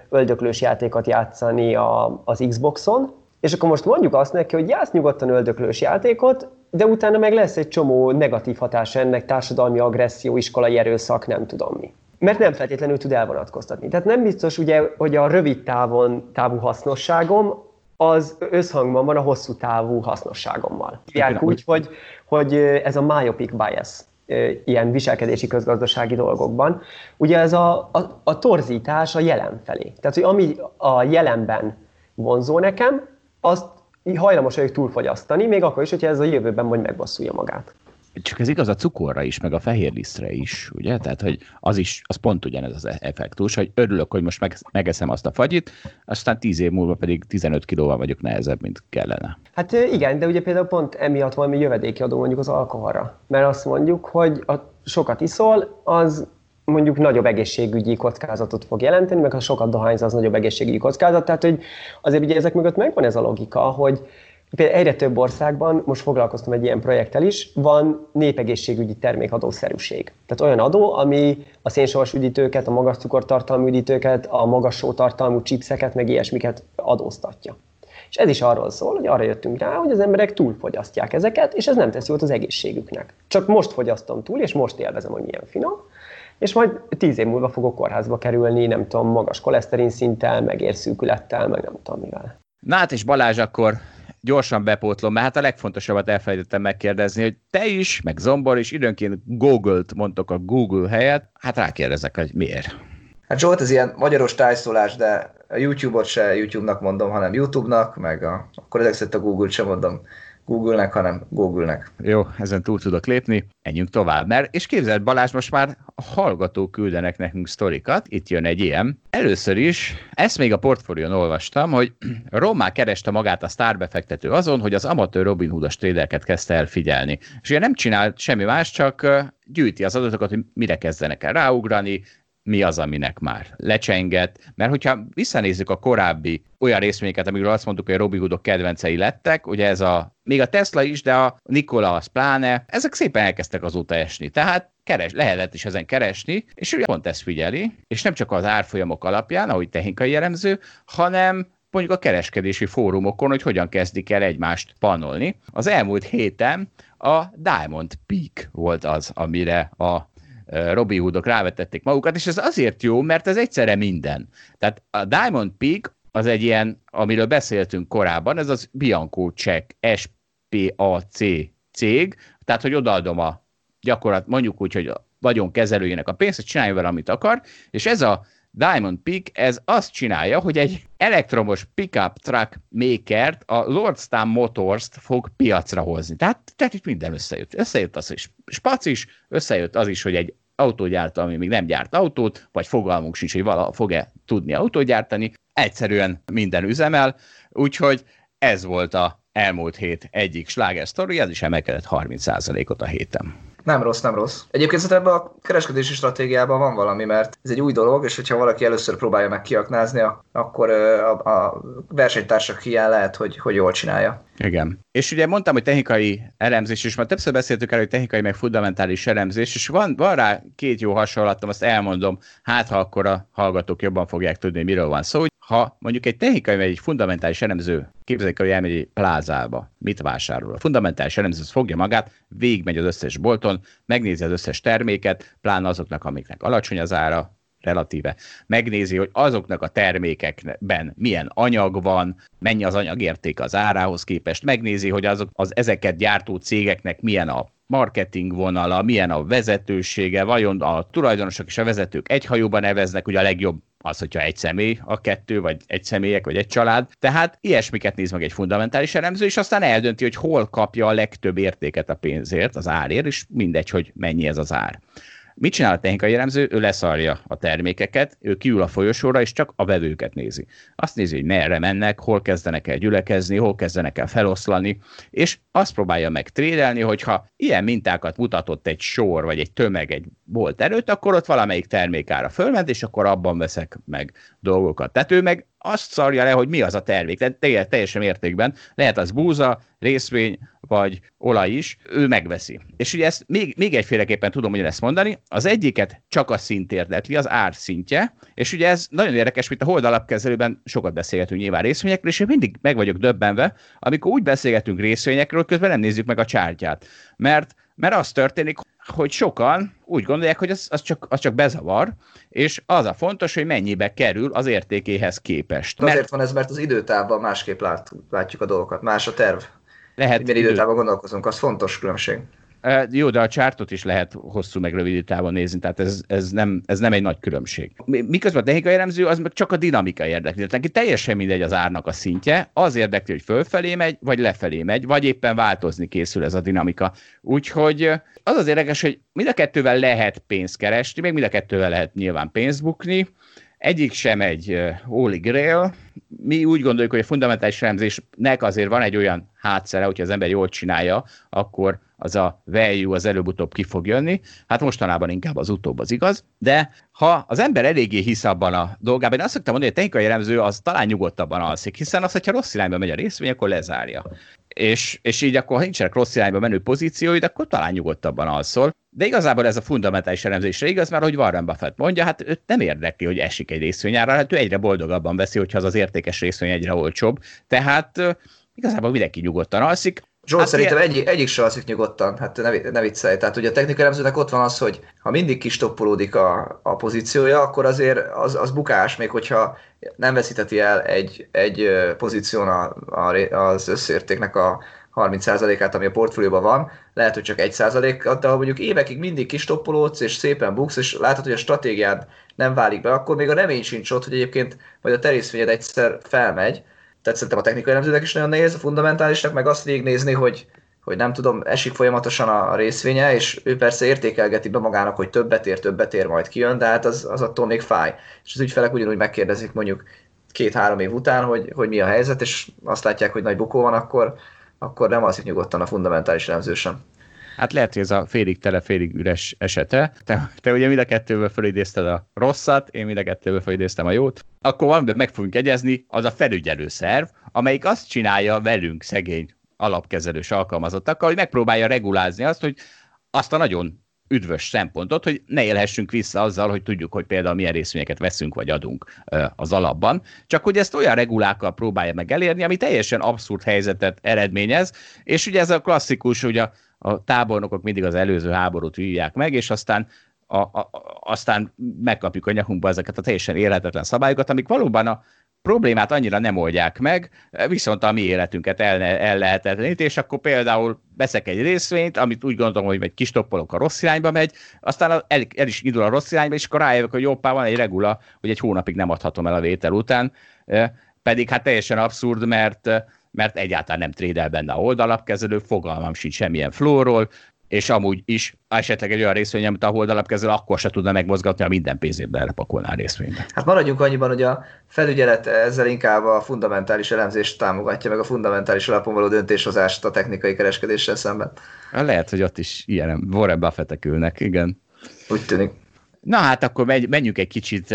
öldöklős játékot játszani a, az Xboxon, és akkor most mondjuk azt neki, hogy játsz nyugodtan öldöklős játékot, de utána meg lesz egy csomó negatív hatása ennek, társadalmi agresszió, iskolai erőszak, nem tudom mi. Mert nem feltétlenül tud elvonatkoztatni. Tehát nem biztos ugye, hogy a rövid távon távú hasznosságom az összhangban van a hosszú távú hasznosságommal. Hívják úgy, hogy, hogy ez a myopic bias ilyen viselkedési közgazdasági dolgokban. Ugye ez a, a, a torzítás a jelen felé. Tehát, hogy ami a jelenben vonzó nekem, azt hajlamos vagyok túlfogyasztani, még akkor is, hogyha ez a jövőben majd megbosszulja magát. Csak ez igaz a cukorra is, meg a fehér lisztre is, ugye? Tehát, hogy az is, az pont ugyanez az effektus, hogy örülök, hogy most megeszem azt a fagyit, aztán 10 év múlva pedig 15 kilóval vagyok nehezebb, mint kellene. Hát igen, de ugye például pont emiatt valami jövedéki adó mondjuk az alkoholra. Mert azt mondjuk, hogy a sokat iszol, az mondjuk nagyobb egészségügyi kockázatot fog jelenteni, meg ha sokat dohányz, az nagyobb egészségügyi kockázat. Tehát, hogy azért ugye ezek mögött megvan ez a logika, hogy Például egyre több országban, most foglalkoztam egy ilyen projekttel is, van népegészségügyi termékadószerűség. Tehát olyan adó, ami a szénsavas üdítőket, a magas cukortartalmú üdítőket, a magas sótartalmú chipseket, meg ilyesmiket adóztatja. És ez is arról szól, hogy arra jöttünk rá, hogy az emberek túlfogyasztják ezeket, és ez nem tesz jót az egészségüknek. Csak most fogyasztom túl, és most élvezem, hogy milyen finom, és majd tíz év múlva fogok kórházba kerülni, nem tudom, magas koleszterin szinttel, meg érszűkülettel, meg nem tudom mivel. Na hát és Balázs, akkor gyorsan bepótlom, mert hát a legfontosabbat elfelejtettem megkérdezni, hogy te is, meg Zombor is időnként Google-t mondtok a Google helyet, hát rákérdezek, hogy miért. Hát Zsolt, ez ilyen magyaros tájszólás, de a YouTube-ot se YouTube-nak mondom, hanem YouTube-nak, meg a, akkor ezek szerint a Google-t sem mondom Google-nek, hanem Google-nek. Jó, ezen túl tudok lépni, menjünk tovább. Mert, és képzeld Balázs, most már hallgatók küldenek nekünk sztorikat, itt jön egy ilyen. Először is, ezt még a portfólión olvastam, hogy [CLEARS THROAT] Romá kereste magát a sztárbefektető azon, hogy az amatőr Robin Hoodos trédereket kezdte el figyelni. És ugye nem csinált semmi más, csak gyűjti az adatokat, hogy mire kezdenek el ráugrani, mi az, aminek már lecsengett. Mert hogyha visszanézzük a korábbi olyan részvényeket, amikről azt mondtuk, hogy a Robin Hoodok kedvencei lettek, ugye ez a, még a Tesla is, de a Nikola az pláne, ezek szépen elkezdtek azóta esni. Tehát keres, lehetett is ezen keresni, és ő pont ezt figyeli, és nem csak az árfolyamok alapján, ahogy technikai jellemző, hanem mondjuk a kereskedési fórumokon, hogy hogyan kezdik el egymást panolni. Az elmúlt héten a Diamond Peak volt az, amire a Robi Hoodok rávetették magukat, és ez azért jó, mert ez egyszerre minden. Tehát a Diamond Peak az egy ilyen, amiről beszéltünk korábban, ez az Bianco Check SPAC cég, tehát hogy odaadom a gyakorlat, mondjuk úgy, hogy a vagyonkezelőjének a pénzt, csinálja vele, amit akar, és ez a Diamond Peak, ez azt csinálja, hogy egy elektromos pickup truck makert, a Lordstown Motors-t fog piacra hozni. Tehát, tehát itt minden összejött. Összejött az is spac is, összejött az is, hogy egy autógyártó, ami még nem gyárt autót, vagy fogalmunk sincs, hogy vala fog-e tudni autót gyártani, egyszerűen minden üzemel, úgyhogy ez volt a elmúlt hét egyik sláger sztori, ez is emelkedett 30%-ot a héten. Nem rossz, nem rossz. Egyébként szerintem ebben a kereskedési stratégiában van valami, mert ez egy új dolog, és hogyha valaki először próbálja meg kiaknázni, akkor a, a versenytársak hiány lehet, hogy, hogy jól csinálja. Igen. És ugye mondtam, hogy technikai elemzés, és már többször beszéltük el, hogy technikai meg fundamentális elemzés, és van, van rá két jó hasonlatom, azt elmondom, hát ha akkor a hallgatók jobban fogják tudni, miről van szó. Ha mondjuk egy technikai vagy egy fundamentális elemző képzeljük, hogy elmegy egy plázába, mit vásárol. A fundamentális elemző fogja magát, végigmegy az összes bolton, megnézi az összes terméket, pláne azoknak, amiknek alacsony az ára, relatíve, megnézi, hogy azoknak a termékekben milyen anyag van, mennyi az anyagérték az árához képest, megnézi, hogy azok az ezeket gyártó cégeknek milyen a marketing vonala, milyen a vezetősége, vajon a tulajdonosok és a vezetők egy hajóban neveznek, ugye a legjobb az, hogyha egy személy a kettő, vagy egy személyek, vagy egy család. Tehát ilyesmiket néz meg egy fundamentális elemző, és aztán eldönti, hogy hol kapja a legtöbb értéket a pénzért, az árért, és mindegy, hogy mennyi ez az ár. Mit csinál a technikai elemző? Ő leszarja a termékeket, ő kiül a folyosóra, és csak a vevőket nézi. Azt nézi, hogy merre mennek, hol kezdenek el gyülekezni, hol kezdenek el feloszlani, és azt próbálja meg trédelni, hogyha ilyen mintákat mutatott egy sor, vagy egy tömeg egy bolt előtt, akkor ott valamelyik termékára fölment, és akkor abban veszek meg dolgokat. Tehát ő meg azt szarja le, hogy mi az a termék, tehát teljesen értékben. Lehet az búza, részvény, vagy olaj is, ő megveszi. És ugye ezt még, még egyféleképpen tudom ezt mondani, az egyiket csak a szint érdekli, az ár szintje, és ugye ez nagyon érdekes, mint a hold alapkezelőben sokat beszélgetünk nyilván részvényekről, és én mindig meg vagyok döbbenve, amikor úgy beszélgetünk részvényekről, közben nem nézzük meg a csártyát. Mert mert az történik, hogy sokan úgy gondolják, hogy az, az, csak, az csak bezavar, és az a fontos, hogy mennyibe kerül az értékéhez képest. Mert... Azért van ez, mert az időtávban másképp lát, látjuk a dolgokat, más a terv. Lehet Milyen időtávban gondolkozunk, az fontos különbség. Jó, de a csártot is lehet hosszú meg rövid távon nézni, tehát ez, ez, nem, ez nem egy nagy különbség. Miközben a technikai elemző az csak a dinamika érdekli. Neki teljesen mindegy az árnak a szintje, az érdekli, hogy fölfelé megy, vagy lefelé megy, vagy éppen változni készül ez a dinamika. Úgyhogy az az érdekes, hogy mind a kettővel lehet pénzt keresni, még mind a kettővel lehet nyilván pénzt bukni, egyik sem egy holy grail. Mi úgy gondoljuk, hogy a fundamentális elemzésnek azért van egy olyan hátszere, hogyha az ember jól csinálja, akkor az a value az előbb-utóbb ki fog jönni. Hát mostanában inkább az utóbb az igaz. De ha az ember eléggé hisz abban a dolgában, én azt szoktam mondani, hogy a technikai elemző az talán nyugodtabban alszik, hiszen az, hogyha rossz irányba megy a részvény, akkor lezárja. És, és így akkor, ha nincsenek rossz irányba menő pozícióid, akkor talán nyugodtabban alszol. De igazából ez a fundamentális elemzésre igaz, mert hogy Warren Buffett mondja, hát őt nem érdekli, hogy esik egy részvényára, hát ő egyre boldogabban veszi, hogyha az az értékes részvény egyre olcsóbb. Tehát igazából mindenki nyugodtan alszik. Zsolt, hát szerintem ilyen... egyik, egyik se alszik nyugodtan, hát ne, ne viccelj. Tehát ugye a technikai elemzőnek ott van az, hogy ha mindig kistoppolódik a, a pozíciója, akkor azért az, az bukás, még hogyha nem veszíteti el egy, egy pozíción a, a, az összértéknek a 30%-át, ami a portfólióban van, lehet, hogy csak 1%-at, de ha mondjuk évekig mindig kistoppolódsz, és szépen buksz, és látod, hogy a stratégiád nem válik be, akkor még a remény sincs ott, hogy egyébként majd a terészfényed egyszer felmegy, tehát szerintem a technikai elemzőnek is nagyon nehéz, a fundamentálisnak meg azt végignézni, hogy, hogy nem tudom, esik folyamatosan a részvénye, és ő persze értékelgeti be magának, hogy többet ér, többet ér, majd kijön, de hát az, az attól még fáj. És az ügyfelek ugyanúgy megkérdezik mondjuk két-három év után, hogy, hogy mi a helyzet, és azt látják, hogy nagy bukó van, akkor, akkor nem alszik nyugodtan a fundamentális elemző sem. Hát lehet, hogy ez a félig tele, félig üres esete. Te, te ugye mind a kettőből felidézted a rosszat, én mind a kettőből felidéztem a jót. Akkor valamiben meg fogunk egyezni, az a felügyelő szerv, amelyik azt csinálja velünk szegény alapkezelős alkalmazottakkal, hogy megpróbálja regulázni azt, hogy azt a nagyon üdvös szempontot, hogy ne élhessünk vissza azzal, hogy tudjuk, hogy például milyen részvényeket veszünk vagy adunk az alapban. Csak hogy ezt olyan regulákkal próbálja meg elérni, ami teljesen abszurd helyzetet eredményez, és ugye ez a klasszikus, ugye a tábornokok mindig az előző háborút vívják meg, és aztán a, a, aztán megkapjuk a nyakunkba ezeket a teljesen életetlen szabályokat, amik valóban a problémát annyira nem oldják meg, viszont a mi életünket el, el lehetetlenít, és akkor például veszek egy részvényt, amit úgy gondolom, hogy egy kis toppolok a rossz irányba megy, aztán el, el is indul a rossz irányba, és akkor rájövök, hogy jobbá van egy regula, hogy egy hónapig nem adhatom el a vétel után, pedig hát teljesen abszurd, mert mert egyáltalán nem trédel benne a oldalapkezelő, fogalmam sincs semmilyen flóról, és amúgy is esetleg egy olyan részvény, amit a holdalapkezel, akkor se tudna megmozgatni, ha minden pénzét belepakolná a részvénybe. Hát maradjunk annyiban, hogy a felügyelet ezzel inkább a fundamentális elemzést támogatja, meg a fundamentális alapon való döntéshozást a technikai kereskedéssel szemben. Lehet, hogy ott is ilyen Warren buffett ülnek, igen. Úgy tűnik. Na hát akkor menjünk egy kicsit,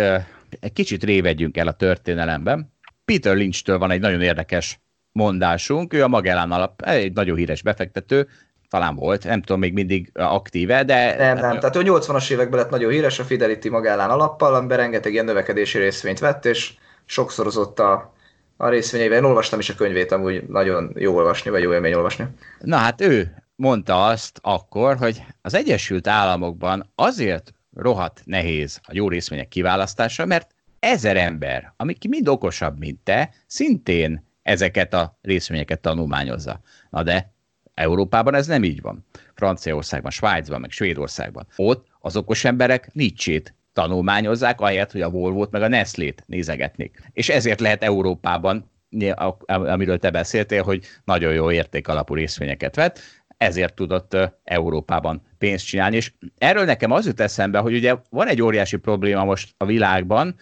egy kicsit révedjünk el a történelemben. Peter Lynch-től van egy nagyon érdekes mondásunk, ő a Magellan alap, egy nagyon híres befektető, talán volt, nem tudom még mindig aktíve, de... Nem, nem, tehát ő 80-as években lett nagyon híres a Fidelity Magellan alappal, amiben rengeteg ilyen növekedési részvényt vett, és sokszorozott a, a részvényeivel. Én olvastam is a könyvét, amúgy nagyon jó olvasni, vagy jó élmény olvasni. Na hát ő mondta azt akkor, hogy az Egyesült Államokban azért rohadt nehéz a jó részvények kiválasztása, mert ezer ember, ami mind okosabb, mint te, szintén ezeket a részvényeket tanulmányozza. Na de Európában ez nem így van. Franciaországban, Svájcban, meg Svédországban. Ott az okos emberek Nietzsét tanulmányozzák, ahelyett, hogy a Volvo-t meg a Nestlét nézegetnék. És ezért lehet Európában, amiről te beszéltél, hogy nagyon jó értékalapú részvényeket vett, ezért tudott Európában pénzt csinálni. És erről nekem az jut eszembe, hogy ugye van egy óriási probléma most a világban,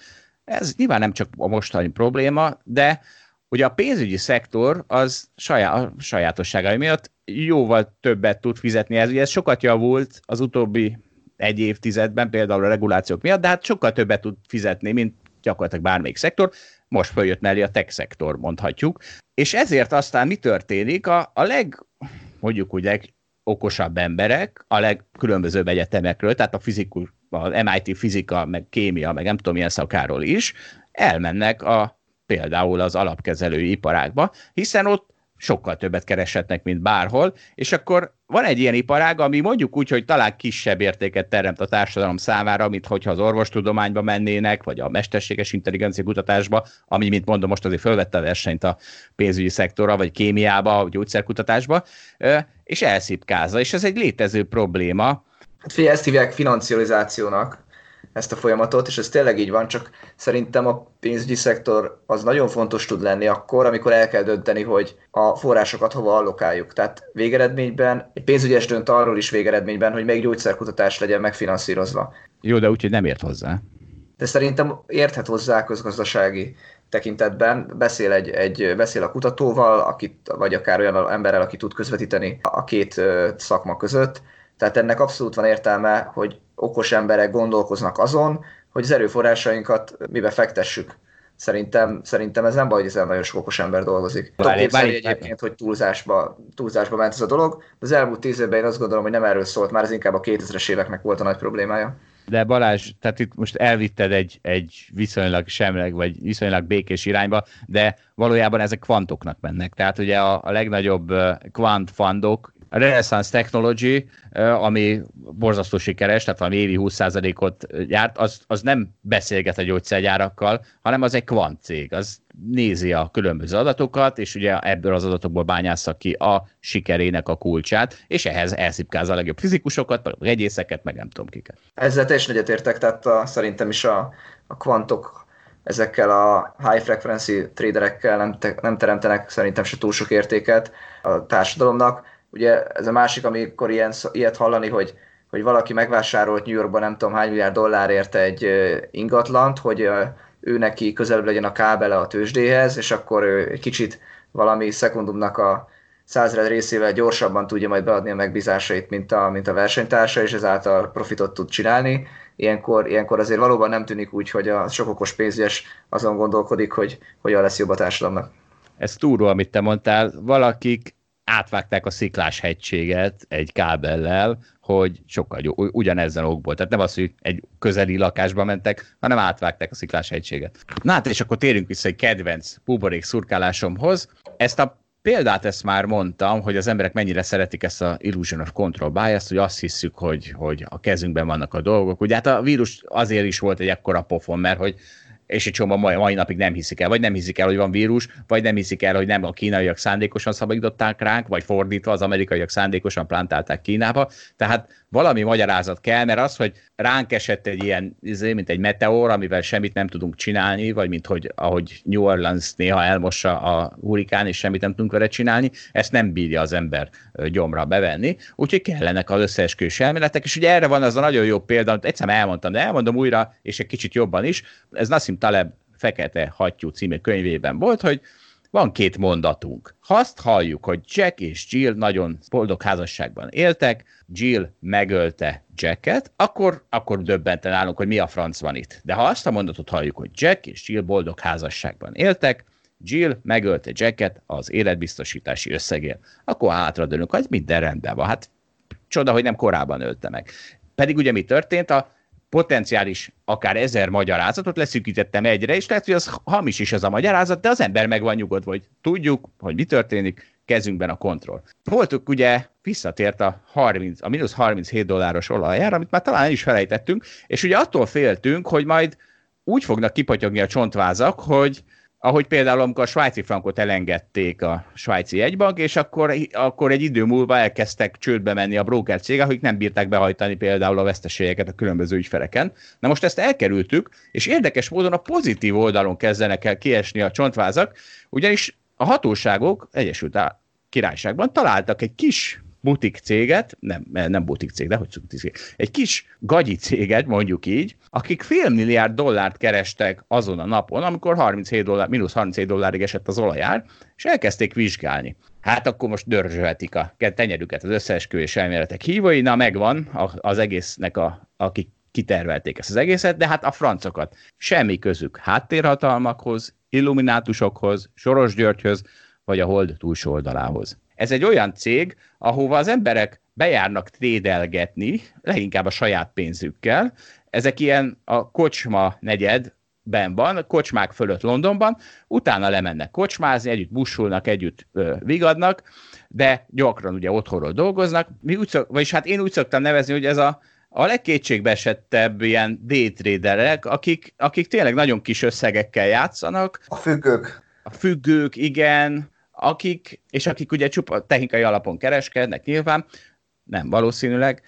ez nyilván nem csak a mostani probléma, de ugye a pénzügyi szektor az saját, a sajátosságai miatt jóval többet tud fizetni. Ez, ugye ez sokat javult az utóbbi egy évtizedben, például a regulációk miatt, de hát sokkal többet tud fizetni, mint gyakorlatilag bármelyik szektor. Most följött mellé a tech szektor, mondhatjuk. És ezért aztán mi történik? A, a leg, mondjuk úgy, okosabb emberek a legkülönbözőbb egyetemekről, tehát a fizikus, a MIT fizika, meg kémia, meg nem tudom milyen szakáról is, elmennek a, például az alapkezelői iparágba, hiszen ott sokkal többet kereshetnek, mint bárhol, és akkor van egy ilyen iparág, ami mondjuk úgy, hogy talán kisebb értéket teremt a társadalom számára, mint hogyha az orvostudományba mennének, vagy a mesterséges intelligencia kutatásba, ami, mint mondom, most azért fölvette a versenyt a pénzügyi szektorra, vagy kémiába, vagy gyógyszerkutatásba, és elszipkázza, és ez egy létező probléma. Hát figyelj, ezt hívják financializációnak, ezt a folyamatot, és ez tényleg így van, csak szerintem a pénzügyi szektor az nagyon fontos tud lenni akkor, amikor el kell dönteni, hogy a forrásokat hova allokáljuk. Tehát végeredményben, egy pénzügyes dönt arról is végeredményben, hogy még gyógyszerkutatás legyen megfinanszírozva. Jó, de úgyhogy nem ért hozzá. De szerintem érthet hozzá közgazdasági tekintetben, beszél, egy, egy, beszél a kutatóval, akit, vagy akár olyan emberrel, aki tud közvetíteni a két szakma között, tehát ennek abszolút van értelme, hogy okos emberek gondolkoznak azon, hogy az erőforrásainkat mibe fektessük. Szerintem, szerintem ez nem baj, hogy ezen nagyon sok okos ember dolgozik. Tudom képzelni egyébként, hogy túlzásba, túlzásba ment ez a dolog, de az elmúlt tíz évben én azt gondolom, hogy nem erről szólt, már ez inkább a 2000-es éveknek volt a nagy problémája. De Balázs, tehát itt most elvitted egy, egy viszonylag semleg, vagy viszonylag békés irányba, de valójában ezek kvantoknak mennek. Tehát ugye a, a legnagyobb kvant fundok a Renaissance Technology, ami borzasztó sikeres, tehát valami évi 20%-ot gyárt, az, az nem beszélget a gyógyszergyárakkal, hanem az egy kvant cég, az nézi a különböző adatokat, és ugye ebből az adatokból bányásza ki a sikerének a kulcsát, és ehhez elszipkázza a legjobb fizikusokat, a regyészeket, meg nem tudom kiket. Ezzel teljesen egyetértek, tehát a, szerintem is a, a kvantok ezekkel a high frequency traderekkel nem, te, nem teremtenek szerintem se túl sok értéket a társadalomnak Ugye ez a másik, amikor ilyen, ilyet hallani, hogy, hogy valaki megvásárolt New Yorkban nem tudom hány milliárd dollárért egy ingatlant, hogy ő neki közelebb legyen a kábele a tőzsdéhez, és akkor ő egy kicsit valami szekundumnak a százred részével gyorsabban tudja majd beadni a megbízásait, mint a, mint a versenytársa, és ezáltal profitot tud csinálni. Ilyenkor, ilyenkor azért valóban nem tűnik úgy, hogy a sok okos pénzügyes azon gondolkodik, hogy hogyan lesz jobb a társadalomnak. Ez túró, amit te mondtál. Valakik átvágták a sziklás hegységet egy kábellel, hogy sokkal jó, ugyanezen okból. Tehát nem az, hogy egy közeli lakásba mentek, hanem átvágták a sziklás hegységet. Na hát, és akkor térjünk vissza egy kedvenc buborék szurkálásomhoz. Ezt a példát ezt már mondtam, hogy az emberek mennyire szeretik ezt a illusion of control bias hogy azt hiszük, hogy, hogy a kezünkben vannak a dolgok. Ugye hát a vírus azért is volt egy ekkora pofon, mert hogy és egy csomó mai, mai napig nem hiszik el, vagy nem hiszik el, hogy van vírus, vagy nem hiszik el, hogy nem a kínaiak szándékosan szabadították ránk, vagy fordítva az amerikaiak szándékosan plantálták Kínába. Tehát valami magyarázat kell, mert az, hogy ránk esett egy ilyen, izé, mint egy meteor, amivel semmit nem tudunk csinálni, vagy mint hogy ahogy New Orleans néha elmossa a hurikán, és semmit nem tudunk vele csinálni, ezt nem bírja az ember gyomra bevenni, úgyhogy kellenek az összeesküvés elméletek, és ugye erre van az a nagyon jó példa, amit egyszer elmondtam, de elmondom újra, és egy kicsit jobban is, ez Nassim Taleb Fekete Hattyú című könyvében volt, hogy van két mondatunk. Azt halljuk, hogy Jack és Jill nagyon boldog házasságban éltek, Jill megölte Jacket, akkor, akkor döbbenten állunk, hogy mi a franc van itt. De ha azt a mondatot halljuk, hogy Jack és Jill boldog házasságban éltek, Jill megölte Jacket az életbiztosítási összegért, akkor hátradőlünk, hogy minden rendben van. Hát csoda, hogy nem korábban ölte meg. Pedig ugye mi történt? A potenciális akár ezer magyarázatot leszűkítettem egyre, és lehet, hogy az hamis is ez a magyarázat, de az ember meg van nyugodva, hogy tudjuk, hogy mi történik, kezünkben a kontroll. Voltuk ugye, visszatért a, 30, a mínusz 37 dolláros olajára, amit már talán is felejtettünk, és ugye attól féltünk, hogy majd úgy fognak kipotyogni a csontvázak, hogy ahogy például amikor a svájci frankot elengedték a svájci egybank, és akkor, akkor egy idő múlva elkezdtek csődbe menni a broker cégek, akik nem bírták behajtani például a veszteségeket a különböző ügyfeleken. Na most ezt elkerültük, és érdekes módon a pozitív oldalon kezdenek el kiesni a csontvázak, ugyanis a hatóságok Egyesült Királyságban találtak egy kis butik céget, nem, nem butik cég, de hogy cég, egy kis gagyi céget, mondjuk így, akik fél milliárd dollárt kerestek azon a napon, amikor 37 dollár, mínusz 37 dollárig esett az olajár, és elkezdték vizsgálni. Hát akkor most dörzsölhetik a tenyerüket az összeesküvés elméletek hívói, na megvan az egésznek, a, akik kitervelték ezt az egészet, de hát a francokat semmi közük háttérhatalmakhoz, illuminátusokhoz, Soros Györgyhöz, vagy a hold túlsó oldalához. Ez egy olyan cég, ahova az emberek bejárnak trédelgetni, leginkább a saját pénzükkel. Ezek ilyen a kocsma negyed, ben van, kocsmák fölött Londonban, utána lemennek kocsmázni, együtt busulnak, együtt ö, vigadnak, de gyakran ugye otthonról dolgoznak. Mi úgy szok, vagyis hát én úgy szoktam nevezni, hogy ez a, a legkétségbeesettebb ilyen daytraderek, akik, akik tényleg nagyon kis összegekkel játszanak. A függők. A függők, igen, akik, és akik ugye csupa technikai alapon kereskednek nyilván, nem valószínűleg,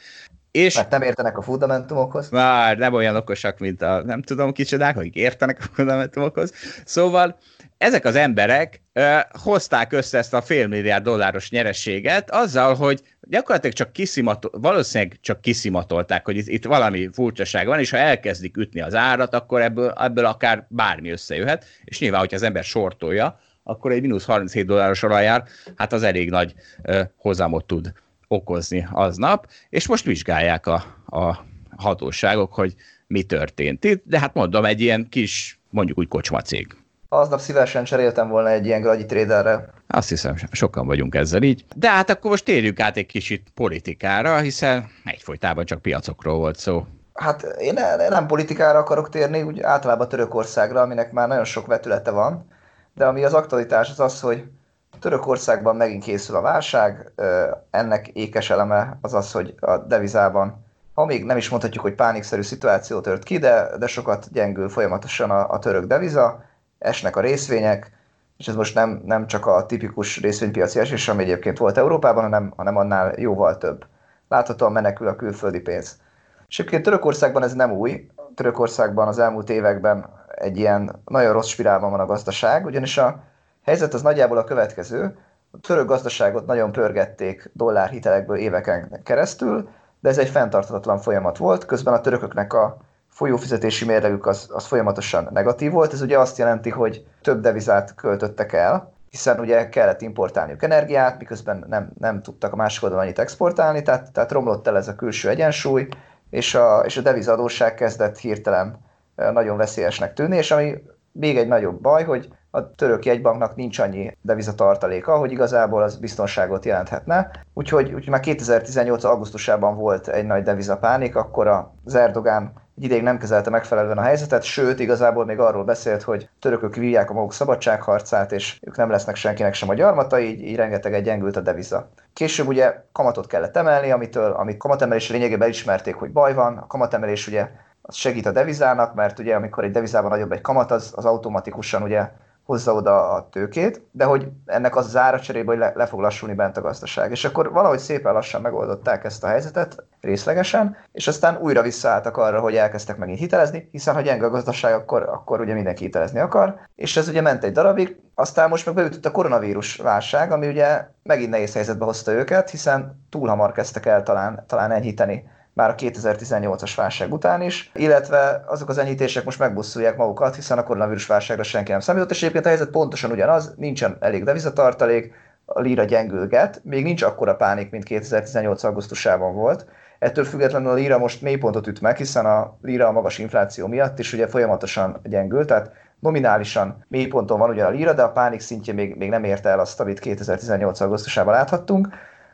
és, Mert nem értenek a fundamentumokhoz. Már nem olyan okosak, mint a nem tudom kicsodák, akik értenek a fundamentumokhoz. Szóval ezek az emberek ö, hozták össze ezt a félmilliárd dolláros nyerességet azzal, hogy gyakorlatilag csak kiszimatol, valószínűleg csak kiszimatolták, hogy itt, itt valami furcsaság van, és ha elkezdik ütni az árat, akkor ebből, ebből akár bármi összejöhet, és nyilván, hogyha az ember sortolja, akkor egy mínusz 37 dolláros olajár, hát az elég nagy hozamot tud okozni aznap, és most vizsgálják a, a hatóságok, hogy mi történt itt, de hát mondom, egy ilyen kis, mondjuk úgy kocsmacég. Aznap szívesen cseréltem volna egy ilyen gragyi traderre. Azt hiszem, sokan vagyunk ezzel így. De hát akkor most térjük át egy kicsit politikára, hiszen egyfolytában csak piacokról volt szó. Hát én nem politikára akarok térni, úgy általában Törökországra, aminek már nagyon sok vetülete van de ami az aktualitás az az, hogy Törökországban megint készül a válság, ennek ékes eleme az az, hogy a devizában, ha még nem is mondhatjuk, hogy pánikszerű szituáció tört ki, de, de sokat gyengül folyamatosan a, a török deviza, esnek a részvények, és ez most nem, nem csak a tipikus részvénypiaci esés, ami egyébként volt Európában, hanem, hanem annál jóval több. Láthatóan menekül a külföldi pénz. És egyébként Törökországban ez nem új. Törökországban az elmúlt években egy ilyen nagyon rossz spirálban van a gazdaság, ugyanis a helyzet az nagyjából a következő. A török gazdaságot nagyon pörgették dollárhitelekből éveken keresztül, de ez egy fenntarthatatlan folyamat volt, közben a törököknek a folyófizetési mérlegük az, az folyamatosan negatív volt. Ez ugye azt jelenti, hogy több devizát költöttek el, hiszen ugye kellett importálniuk energiát, miközben nem, nem tudtak a másik oldalon annyit exportálni, tehát, tehát romlott el ez a külső egyensúly, és a, és a devizadóság kezdett hirtelen nagyon veszélyesnek tűnni, és ami még egy nagyobb baj, hogy a török jegybanknak nincs annyi devizatartaléka, hogy igazából az biztonságot jelenthetne. Úgyhogy, úgyhogy már 2018. augusztusában volt egy nagy devizapánik, akkor az Erdogán egy ideig nem kezelte megfelelően a helyzetet, sőt, igazából még arról beszélt, hogy törökök vívják a maguk szabadságharcát, és ők nem lesznek senkinek sem a gyarmata, így, így rengeteg gyengült a deviza. Később ugye kamatot kellett emelni, amitől, amit kamatemelés lényegében elismerték, hogy baj van. A kamatemelés ugye az segít a devizának, mert ugye amikor egy devizában nagyobb egy kamat, az, az automatikusan ugye hozza oda a tőkét, de hogy ennek az, az ára cserébe, hogy le, le fog lassulni bent a gazdaság. És akkor valahogy szépen lassan megoldották ezt a helyzetet, részlegesen, és aztán újra visszaálltak arra, hogy elkezdtek megint hitelezni, hiszen ha gyenge a gazdaság, akkor, akkor ugye mindenki hitelezni akar, és ez ugye ment egy darabig, aztán most meg beütött a koronavírus válság, ami ugye megint nehéz helyzetbe hozta őket, hiszen túl hamar kezdtek el talán, talán enyhíteni már a 2018-as válság után is, illetve azok az enyhítések most megbusszulják magukat, hiszen a koronavírus válságra senki nem számított, és egyébként a helyzet pontosan ugyanaz, nincsen elég devizatartalék, a lira gyengülget, még nincs akkora pánik, mint 2018. augusztusában volt. Ettől függetlenül a lira most mélypontot üt meg, hiszen a lira a magas infláció miatt is ugye folyamatosan gyengül, tehát nominálisan mélyponton van ugye a lira, de a pánik szintje még, még nem érte el azt, amit 2018. augusztusában láthattunk.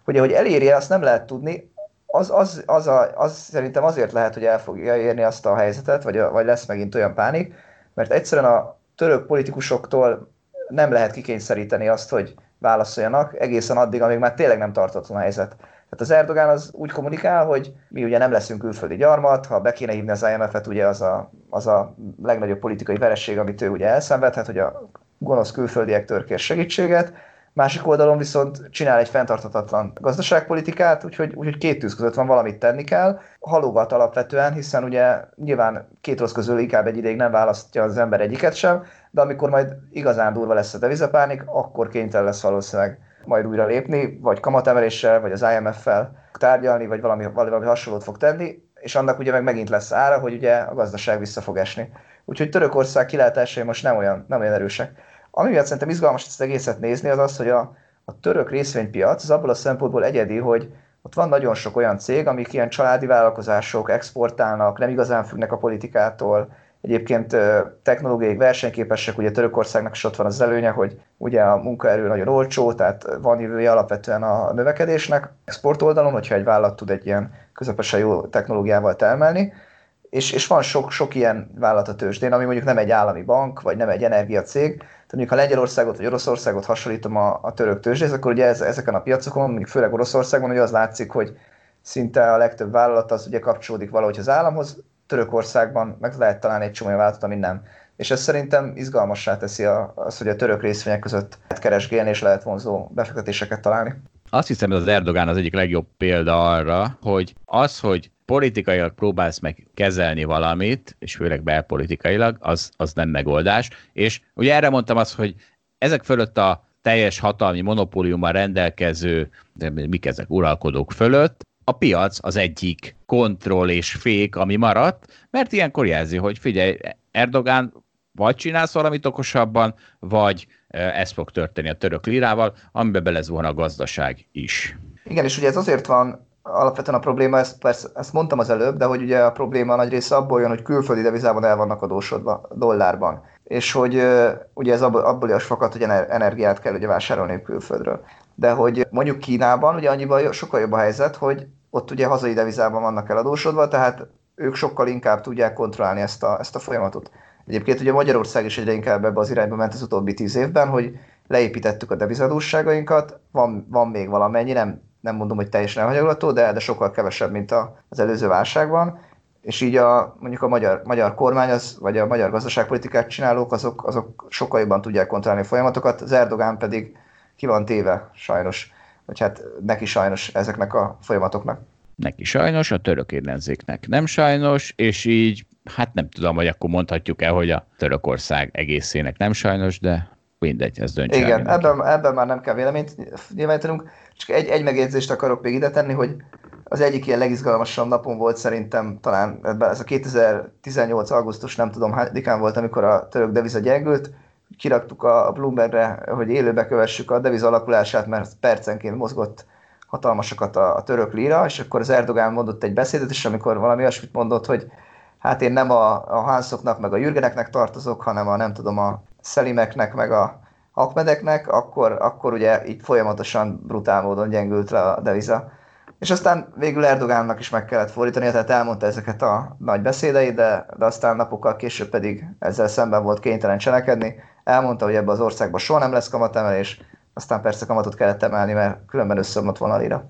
Hogy hogy elérje, azt nem lehet tudni, az, az, az, a, az szerintem azért lehet, hogy el fogja érni azt a helyzetet, vagy, vagy lesz megint olyan pánik, mert egyszerűen a török politikusoktól nem lehet kikényszeríteni azt, hogy válaszoljanak egészen addig, amíg már tényleg nem tartatlan a helyzet. Tehát az Erdogán az úgy kommunikál, hogy mi ugye nem leszünk külföldi gyarmat, ha be kéne hívni az IMF-et, ugye az a, az a legnagyobb politikai veresség, amit ő ugye elszenvedhet, hogy a gonosz külföldiek törkér segítséget, Másik oldalon viszont csinál egy fenntartatatlan gazdaságpolitikát, úgyhogy, úgyhogy két tűz között van valamit tenni kell. Halogat alapvetően, hiszen ugye nyilván két rossz közül inkább egy ideig nem választja az ember egyiket sem, de amikor majd igazán durva lesz a devizapánik, akkor kénytelen lesz valószínűleg majd újra lépni, vagy kamatemeléssel, vagy az IMF-fel tárgyalni, vagy valami, valami hasonlót fog tenni, és annak ugye meg megint lesz ára, hogy ugye a gazdaság vissza fog esni. Úgyhogy Törökország kilátásai most nem olyan, nem olyan erősek. Ami miatt szerintem izgalmas ezt egészet nézni, az az, hogy a, a török részvénypiac az abból a szempontból egyedi, hogy ott van nagyon sok olyan cég, amik ilyen családi vállalkozások, exportálnak, nem igazán függnek a politikától, egyébként technológiai versenyképesek, ugye Törökországnak is ott van az előnye, hogy ugye a munkaerő nagyon olcsó, tehát van jövője alapvetően a növekedésnek. Export oldalon, hogyha egy vállalat tud egy ilyen közepesen jó technológiával termelni, és, és van sok, sok ilyen vállalat a tőzsdén, ami mondjuk nem egy állami bank, vagy nem egy energiacég. Mondjuk ha Lengyelországot vagy Oroszországot hasonlítom a, a török tőzsdéhez, akkor ugye ez, ezeken a piacokon, mondjuk főleg Oroszországban, ugye az látszik, hogy szinte a legtöbb vállalat az ugye kapcsolódik valahogy az államhoz, Törökországban meg lehet találni egy csomó vállalatot, ami nem. És ez szerintem izgalmassá teszi a, az, hogy a török részvények között lehet keresgélni és lehet vonzó befektetéseket találni. Azt hiszem, hogy az Erdogán az egyik legjobb példa arra, hogy az, hogy politikailag próbálsz meg kezelni valamit, és főleg belpolitikailag, az, az nem megoldás. És ugye erre mondtam azt, hogy ezek fölött a teljes hatalmi monopóliummal rendelkező, de mik ezek, uralkodók fölött, a piac az egyik kontroll és fék, ami maradt, mert ilyenkor jelzi, hogy figyelj, Erdogán vagy csinálsz valamit okosabban, vagy ez fog történni a török lirával, amiben belezuhan a gazdaság is. Igen, és ugye ez azért van alapvetően a probléma, ezt, persze, ezt mondtam az előbb, de hogy ugye a probléma nagy része abból jön, hogy külföldi devizában el vannak adósodva, dollárban. És hogy ugye ez abból, is fakad, hogy energiát kell ugye vásárolni külföldről. De hogy mondjuk Kínában ugye annyiban sokkal jobb a helyzet, hogy ott ugye hazai devizában vannak eladósodva, tehát ők sokkal inkább tudják kontrollálni ezt a, ezt a folyamatot. Egyébként ugye Magyarország is egyre inkább ebbe az irányba ment az utóbbi tíz évben, hogy leépítettük a devizadósságainkat, van, van még valamennyi, nem nem mondom, hogy teljesen elhanyagolható, de, de sokkal kevesebb, mint a, az előző válságban, és így a, mondjuk a magyar, magyar kormány, az, vagy a magyar gazdaságpolitikát csinálók, azok, azok sokkal jobban tudják kontrollálni a folyamatokat, az Erdogán pedig ki van téve sajnos, vagy hát neki sajnos ezeknek a folyamatoknak. Neki sajnos, a török ellenzéknek nem sajnos, és így hát nem tudom, hogy akkor mondhatjuk el, hogy a Törökország egészének nem sajnos, de mindegy, ez döntse Igen, ebben, ebben már nem kell véleményt nyilvánítanunk. Csak egy, egy megjegyzést akarok még ide tenni, hogy az egyik ilyen legizgalmasabb napon volt szerintem talán ez a 2018. augusztus, nem tudom hányadikán volt, amikor a török deviza gyengült, kiraktuk a Bloombergre, hogy élőbe kövessük a deviza alakulását, mert percenként mozgott hatalmasokat a, a török lira, és akkor az Erdogán mondott egy beszédet, és amikor valami olyasmit mondott, hogy hát én nem a, a Hanszoknak, meg a Jürgeneknek tartozok, hanem a nem tudom, a Szelimeknek, meg a Akmedeknek, akkor, akkor ugye így folyamatosan brutál módon gyengült le a deviza. És aztán végül Erdogánnak is meg kellett fordítani, tehát elmondta ezeket a nagy beszédeit, de, de aztán napokkal később pedig ezzel szemben volt kénytelen cselekedni. Elmondta, hogy ebbe az országban soha nem lesz kamatemelés, aztán persze kamatot kellett emelni, mert különben összeomlott volna lira.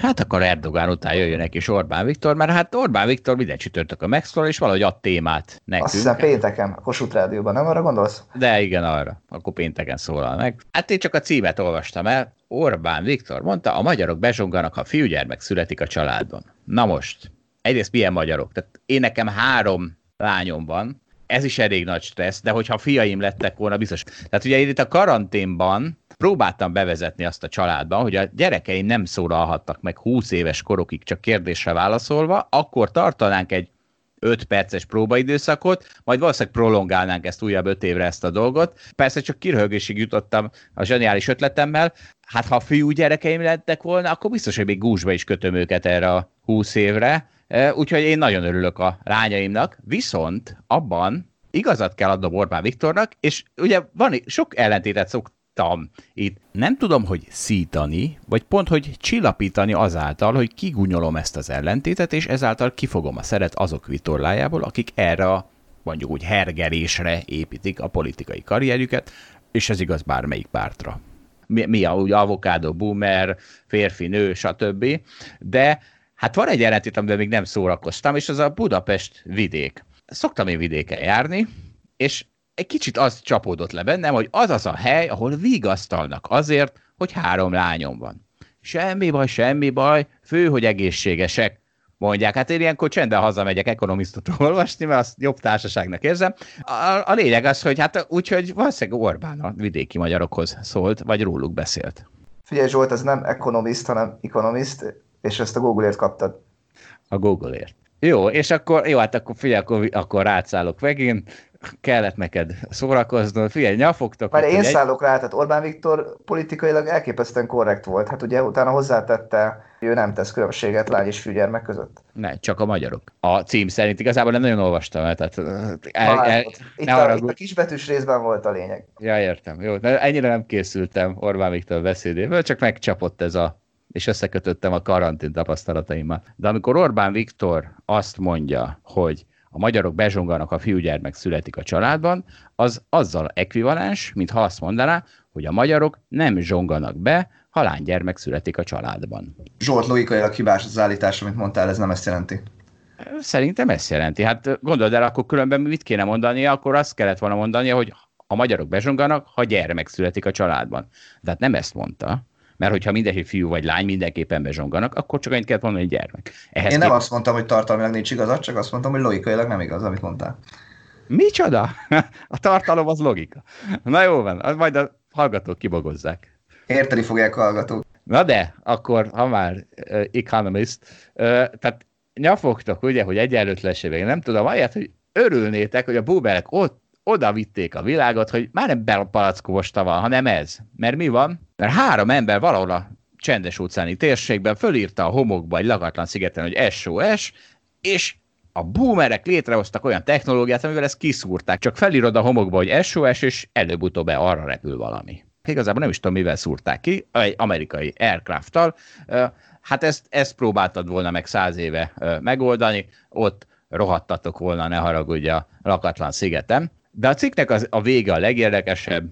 Hát akkor Erdogán után jöjjön neki is Orbán Viktor, mert hát Orbán Viktor minden a megszólal, és valahogy ad témát nekünk. Azt hiszem pénteken, a Kossuth Rádióban, nem arra gondolsz? De igen, arra. Akkor pénteken szólal meg. Hát én csak a címet olvastam el. Orbán Viktor mondta, a magyarok bezsonganak, ha fiúgyermek születik a családban. Na most, egyrészt milyen magyarok? Tehát én nekem három lányom van, ez is elég nagy stressz, de hogyha fiaim lettek volna, biztos. Tehát ugye itt a karanténban próbáltam bevezetni azt a családban, hogy a gyerekeim nem szólalhattak meg 20 éves korokig csak kérdésre válaszolva, akkor tartanánk egy 5 perces próbaidőszakot, majd valószínűleg prolongálnánk ezt újabb 5 évre ezt a dolgot. Persze csak kirhögésig jutottam a zseniális ötletemmel, hát ha a fiú gyerekeim lettek volna, akkor biztos, hogy még gúzsba is kötöm őket erre a 20 évre, úgyhogy én nagyon örülök a lányaimnak, viszont abban igazat kell adnom Orbán Viktornak, és ugye van sok ellentétet szok, tudtam itt. Nem tudom, hogy szítani, vagy pont, hogy csillapítani azáltal, hogy kigunyolom ezt az ellentétet, és ezáltal kifogom a szeret azok vitorlájából, akik erre a mondjuk úgy hergelésre építik a politikai karrierjüket, és ez igaz bármelyik pártra. Mi, mi a, úgy avokádó, boomer, férfi, nő, stb. De hát van egy ellentét, amiben még nem szórakoztam, és az a Budapest vidék. Szoktam én vidéken járni, és egy kicsit az csapódott le bennem, hogy az az a hely, ahol vigasztalnak azért, hogy három lányom van. Semmi baj, semmi baj, fő, hogy egészségesek. Mondják, hát én ilyenkor csendben hazamegyek ekonomisztot olvasni, mert azt jobb társaságnak érzem. A, a lényeg az, hogy hát úgyhogy valószínűleg Orbán a vidéki magyarokhoz szólt, vagy róluk beszélt. Figyelj Zsolt, ez nem ekonomiszt, hanem ekonomiszt, és ezt a Google-ért kaptad. A Google-ért. Jó, és akkor, jó, hát akkor figyelj, akkor, akkor rátszállok megint kellett neked szórakoznod. Figyelj, nyafogtok. Már én egy... szállok rá, tehát Orbán Viktor politikailag elképesztően korrekt volt. Hát ugye utána hozzátette, hogy ő nem tesz különbséget lány és fűgyermek között. Ne, csak a magyarok. A cím szerint igazából nem nagyon olvastam el, tehát el, el, itt, a, itt a kisbetűs részben volt a lényeg. Ja, értem. Jó, de ennyire nem készültem Orbán Viktor beszédéből, csak megcsapott ez a és összekötöttem a karantén tapasztalataimmal. De amikor Orbán Viktor azt mondja, hogy a magyarok bezsonganak, a fiúgyermek születik a családban, az azzal ekvivalens, mint ha azt mondaná, hogy a magyarok nem zsonganak be, ha lánygyermek születik a családban. Zsolt, logikailag hibás az állítás, amit mondtál, ez nem ezt jelenti. Szerintem ezt jelenti. Hát gondold el, akkor különben mit kéne mondania, akkor azt kellett volna mondania, hogy a magyarok bezsonganak, ha gyermek születik a családban. De hát nem ezt mondta mert hogyha mindenki fiú vagy lány, mindenképpen bezsonganak, akkor csak annyit kellett mondani, hogy gyermek. Ehhez Én nem kép... azt mondtam, hogy tartalmilag nincs igazad, csak azt mondtam, hogy logikailag nem igaz, amit mondtál. Micsoda? [LAUGHS] A tartalom az logika. Na jó van, majd a hallgatók kibogozzák. Érteni fogják a hallgatók. Na de, akkor, ha már uh, economist, uh, tehát nyafogtok, ugye, hogy egyenlőtlenségek, nem tudom, ahelyett, hogy örülnétek, hogy a boomerek ott oda vitték a világot, hogy már nem belpalackovosta van, hanem ez. Mert mi van? Mert három ember valahol a csendes óceáni térségben fölírta a homokba egy lakatlan szigeten, hogy SOS, és a boomerek létrehoztak olyan technológiát, amivel ezt kiszúrták. Csak felírod a homokba, hogy SOS, és előbb-utóbb arra repül valami. Igazából nem is tudom, mivel szúrták ki, egy amerikai aircraft-tal. Hát ezt, ezt próbáltad volna meg száz éve megoldani, ott rohadtatok volna, ne haragudj a lakatlan szigetem. De a cikknek az, a vége a legérdekesebb.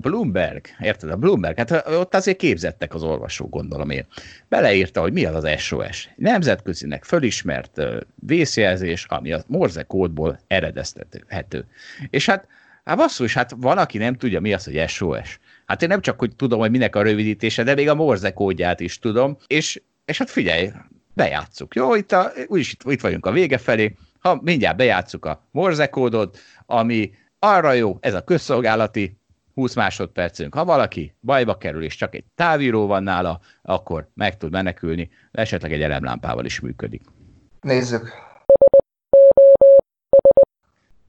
Bloomberg, érted? A Bloomberg, hát ott azért képzettek az olvasó, gondolom én. Beleírta, hogy mi az az SOS. Nemzetközinek fölismert vészjelzés, ami a Morze kódból eredeztethető. És hát, hát basszus, hát van, aki nem tudja, mi az, hogy SOS. Hát én nem csak, hogy tudom, hogy minek a rövidítése, de még a Morze kódját is tudom, és, és hát figyelj, bejátszuk. Jó, itt, a, úgyis itt, itt vagyunk a vége felé, ha mindjárt bejátszuk a Morze kódot, ami arra jó, ez a közszolgálati 20 másodpercünk. Ha valaki bajba kerül, és csak egy távíró van nála, akkor meg tud menekülni, esetleg egy elemlámpával is működik. Nézzük.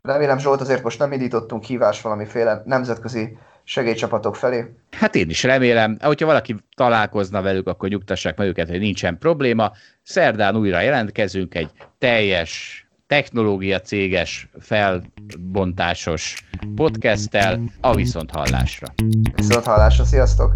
Remélem Zsolt, azért most nem indítottunk hívás valamiféle nemzetközi segélycsapatok felé. Hát én is remélem, hogyha valaki találkozna velük, akkor nyugtassák meg őket, hogy nincsen probléma. Szerdán újra jelentkezünk egy teljes technológia céges felbontásos podcasttel a viszont hallásra. Viszont hallásra, sziasztok!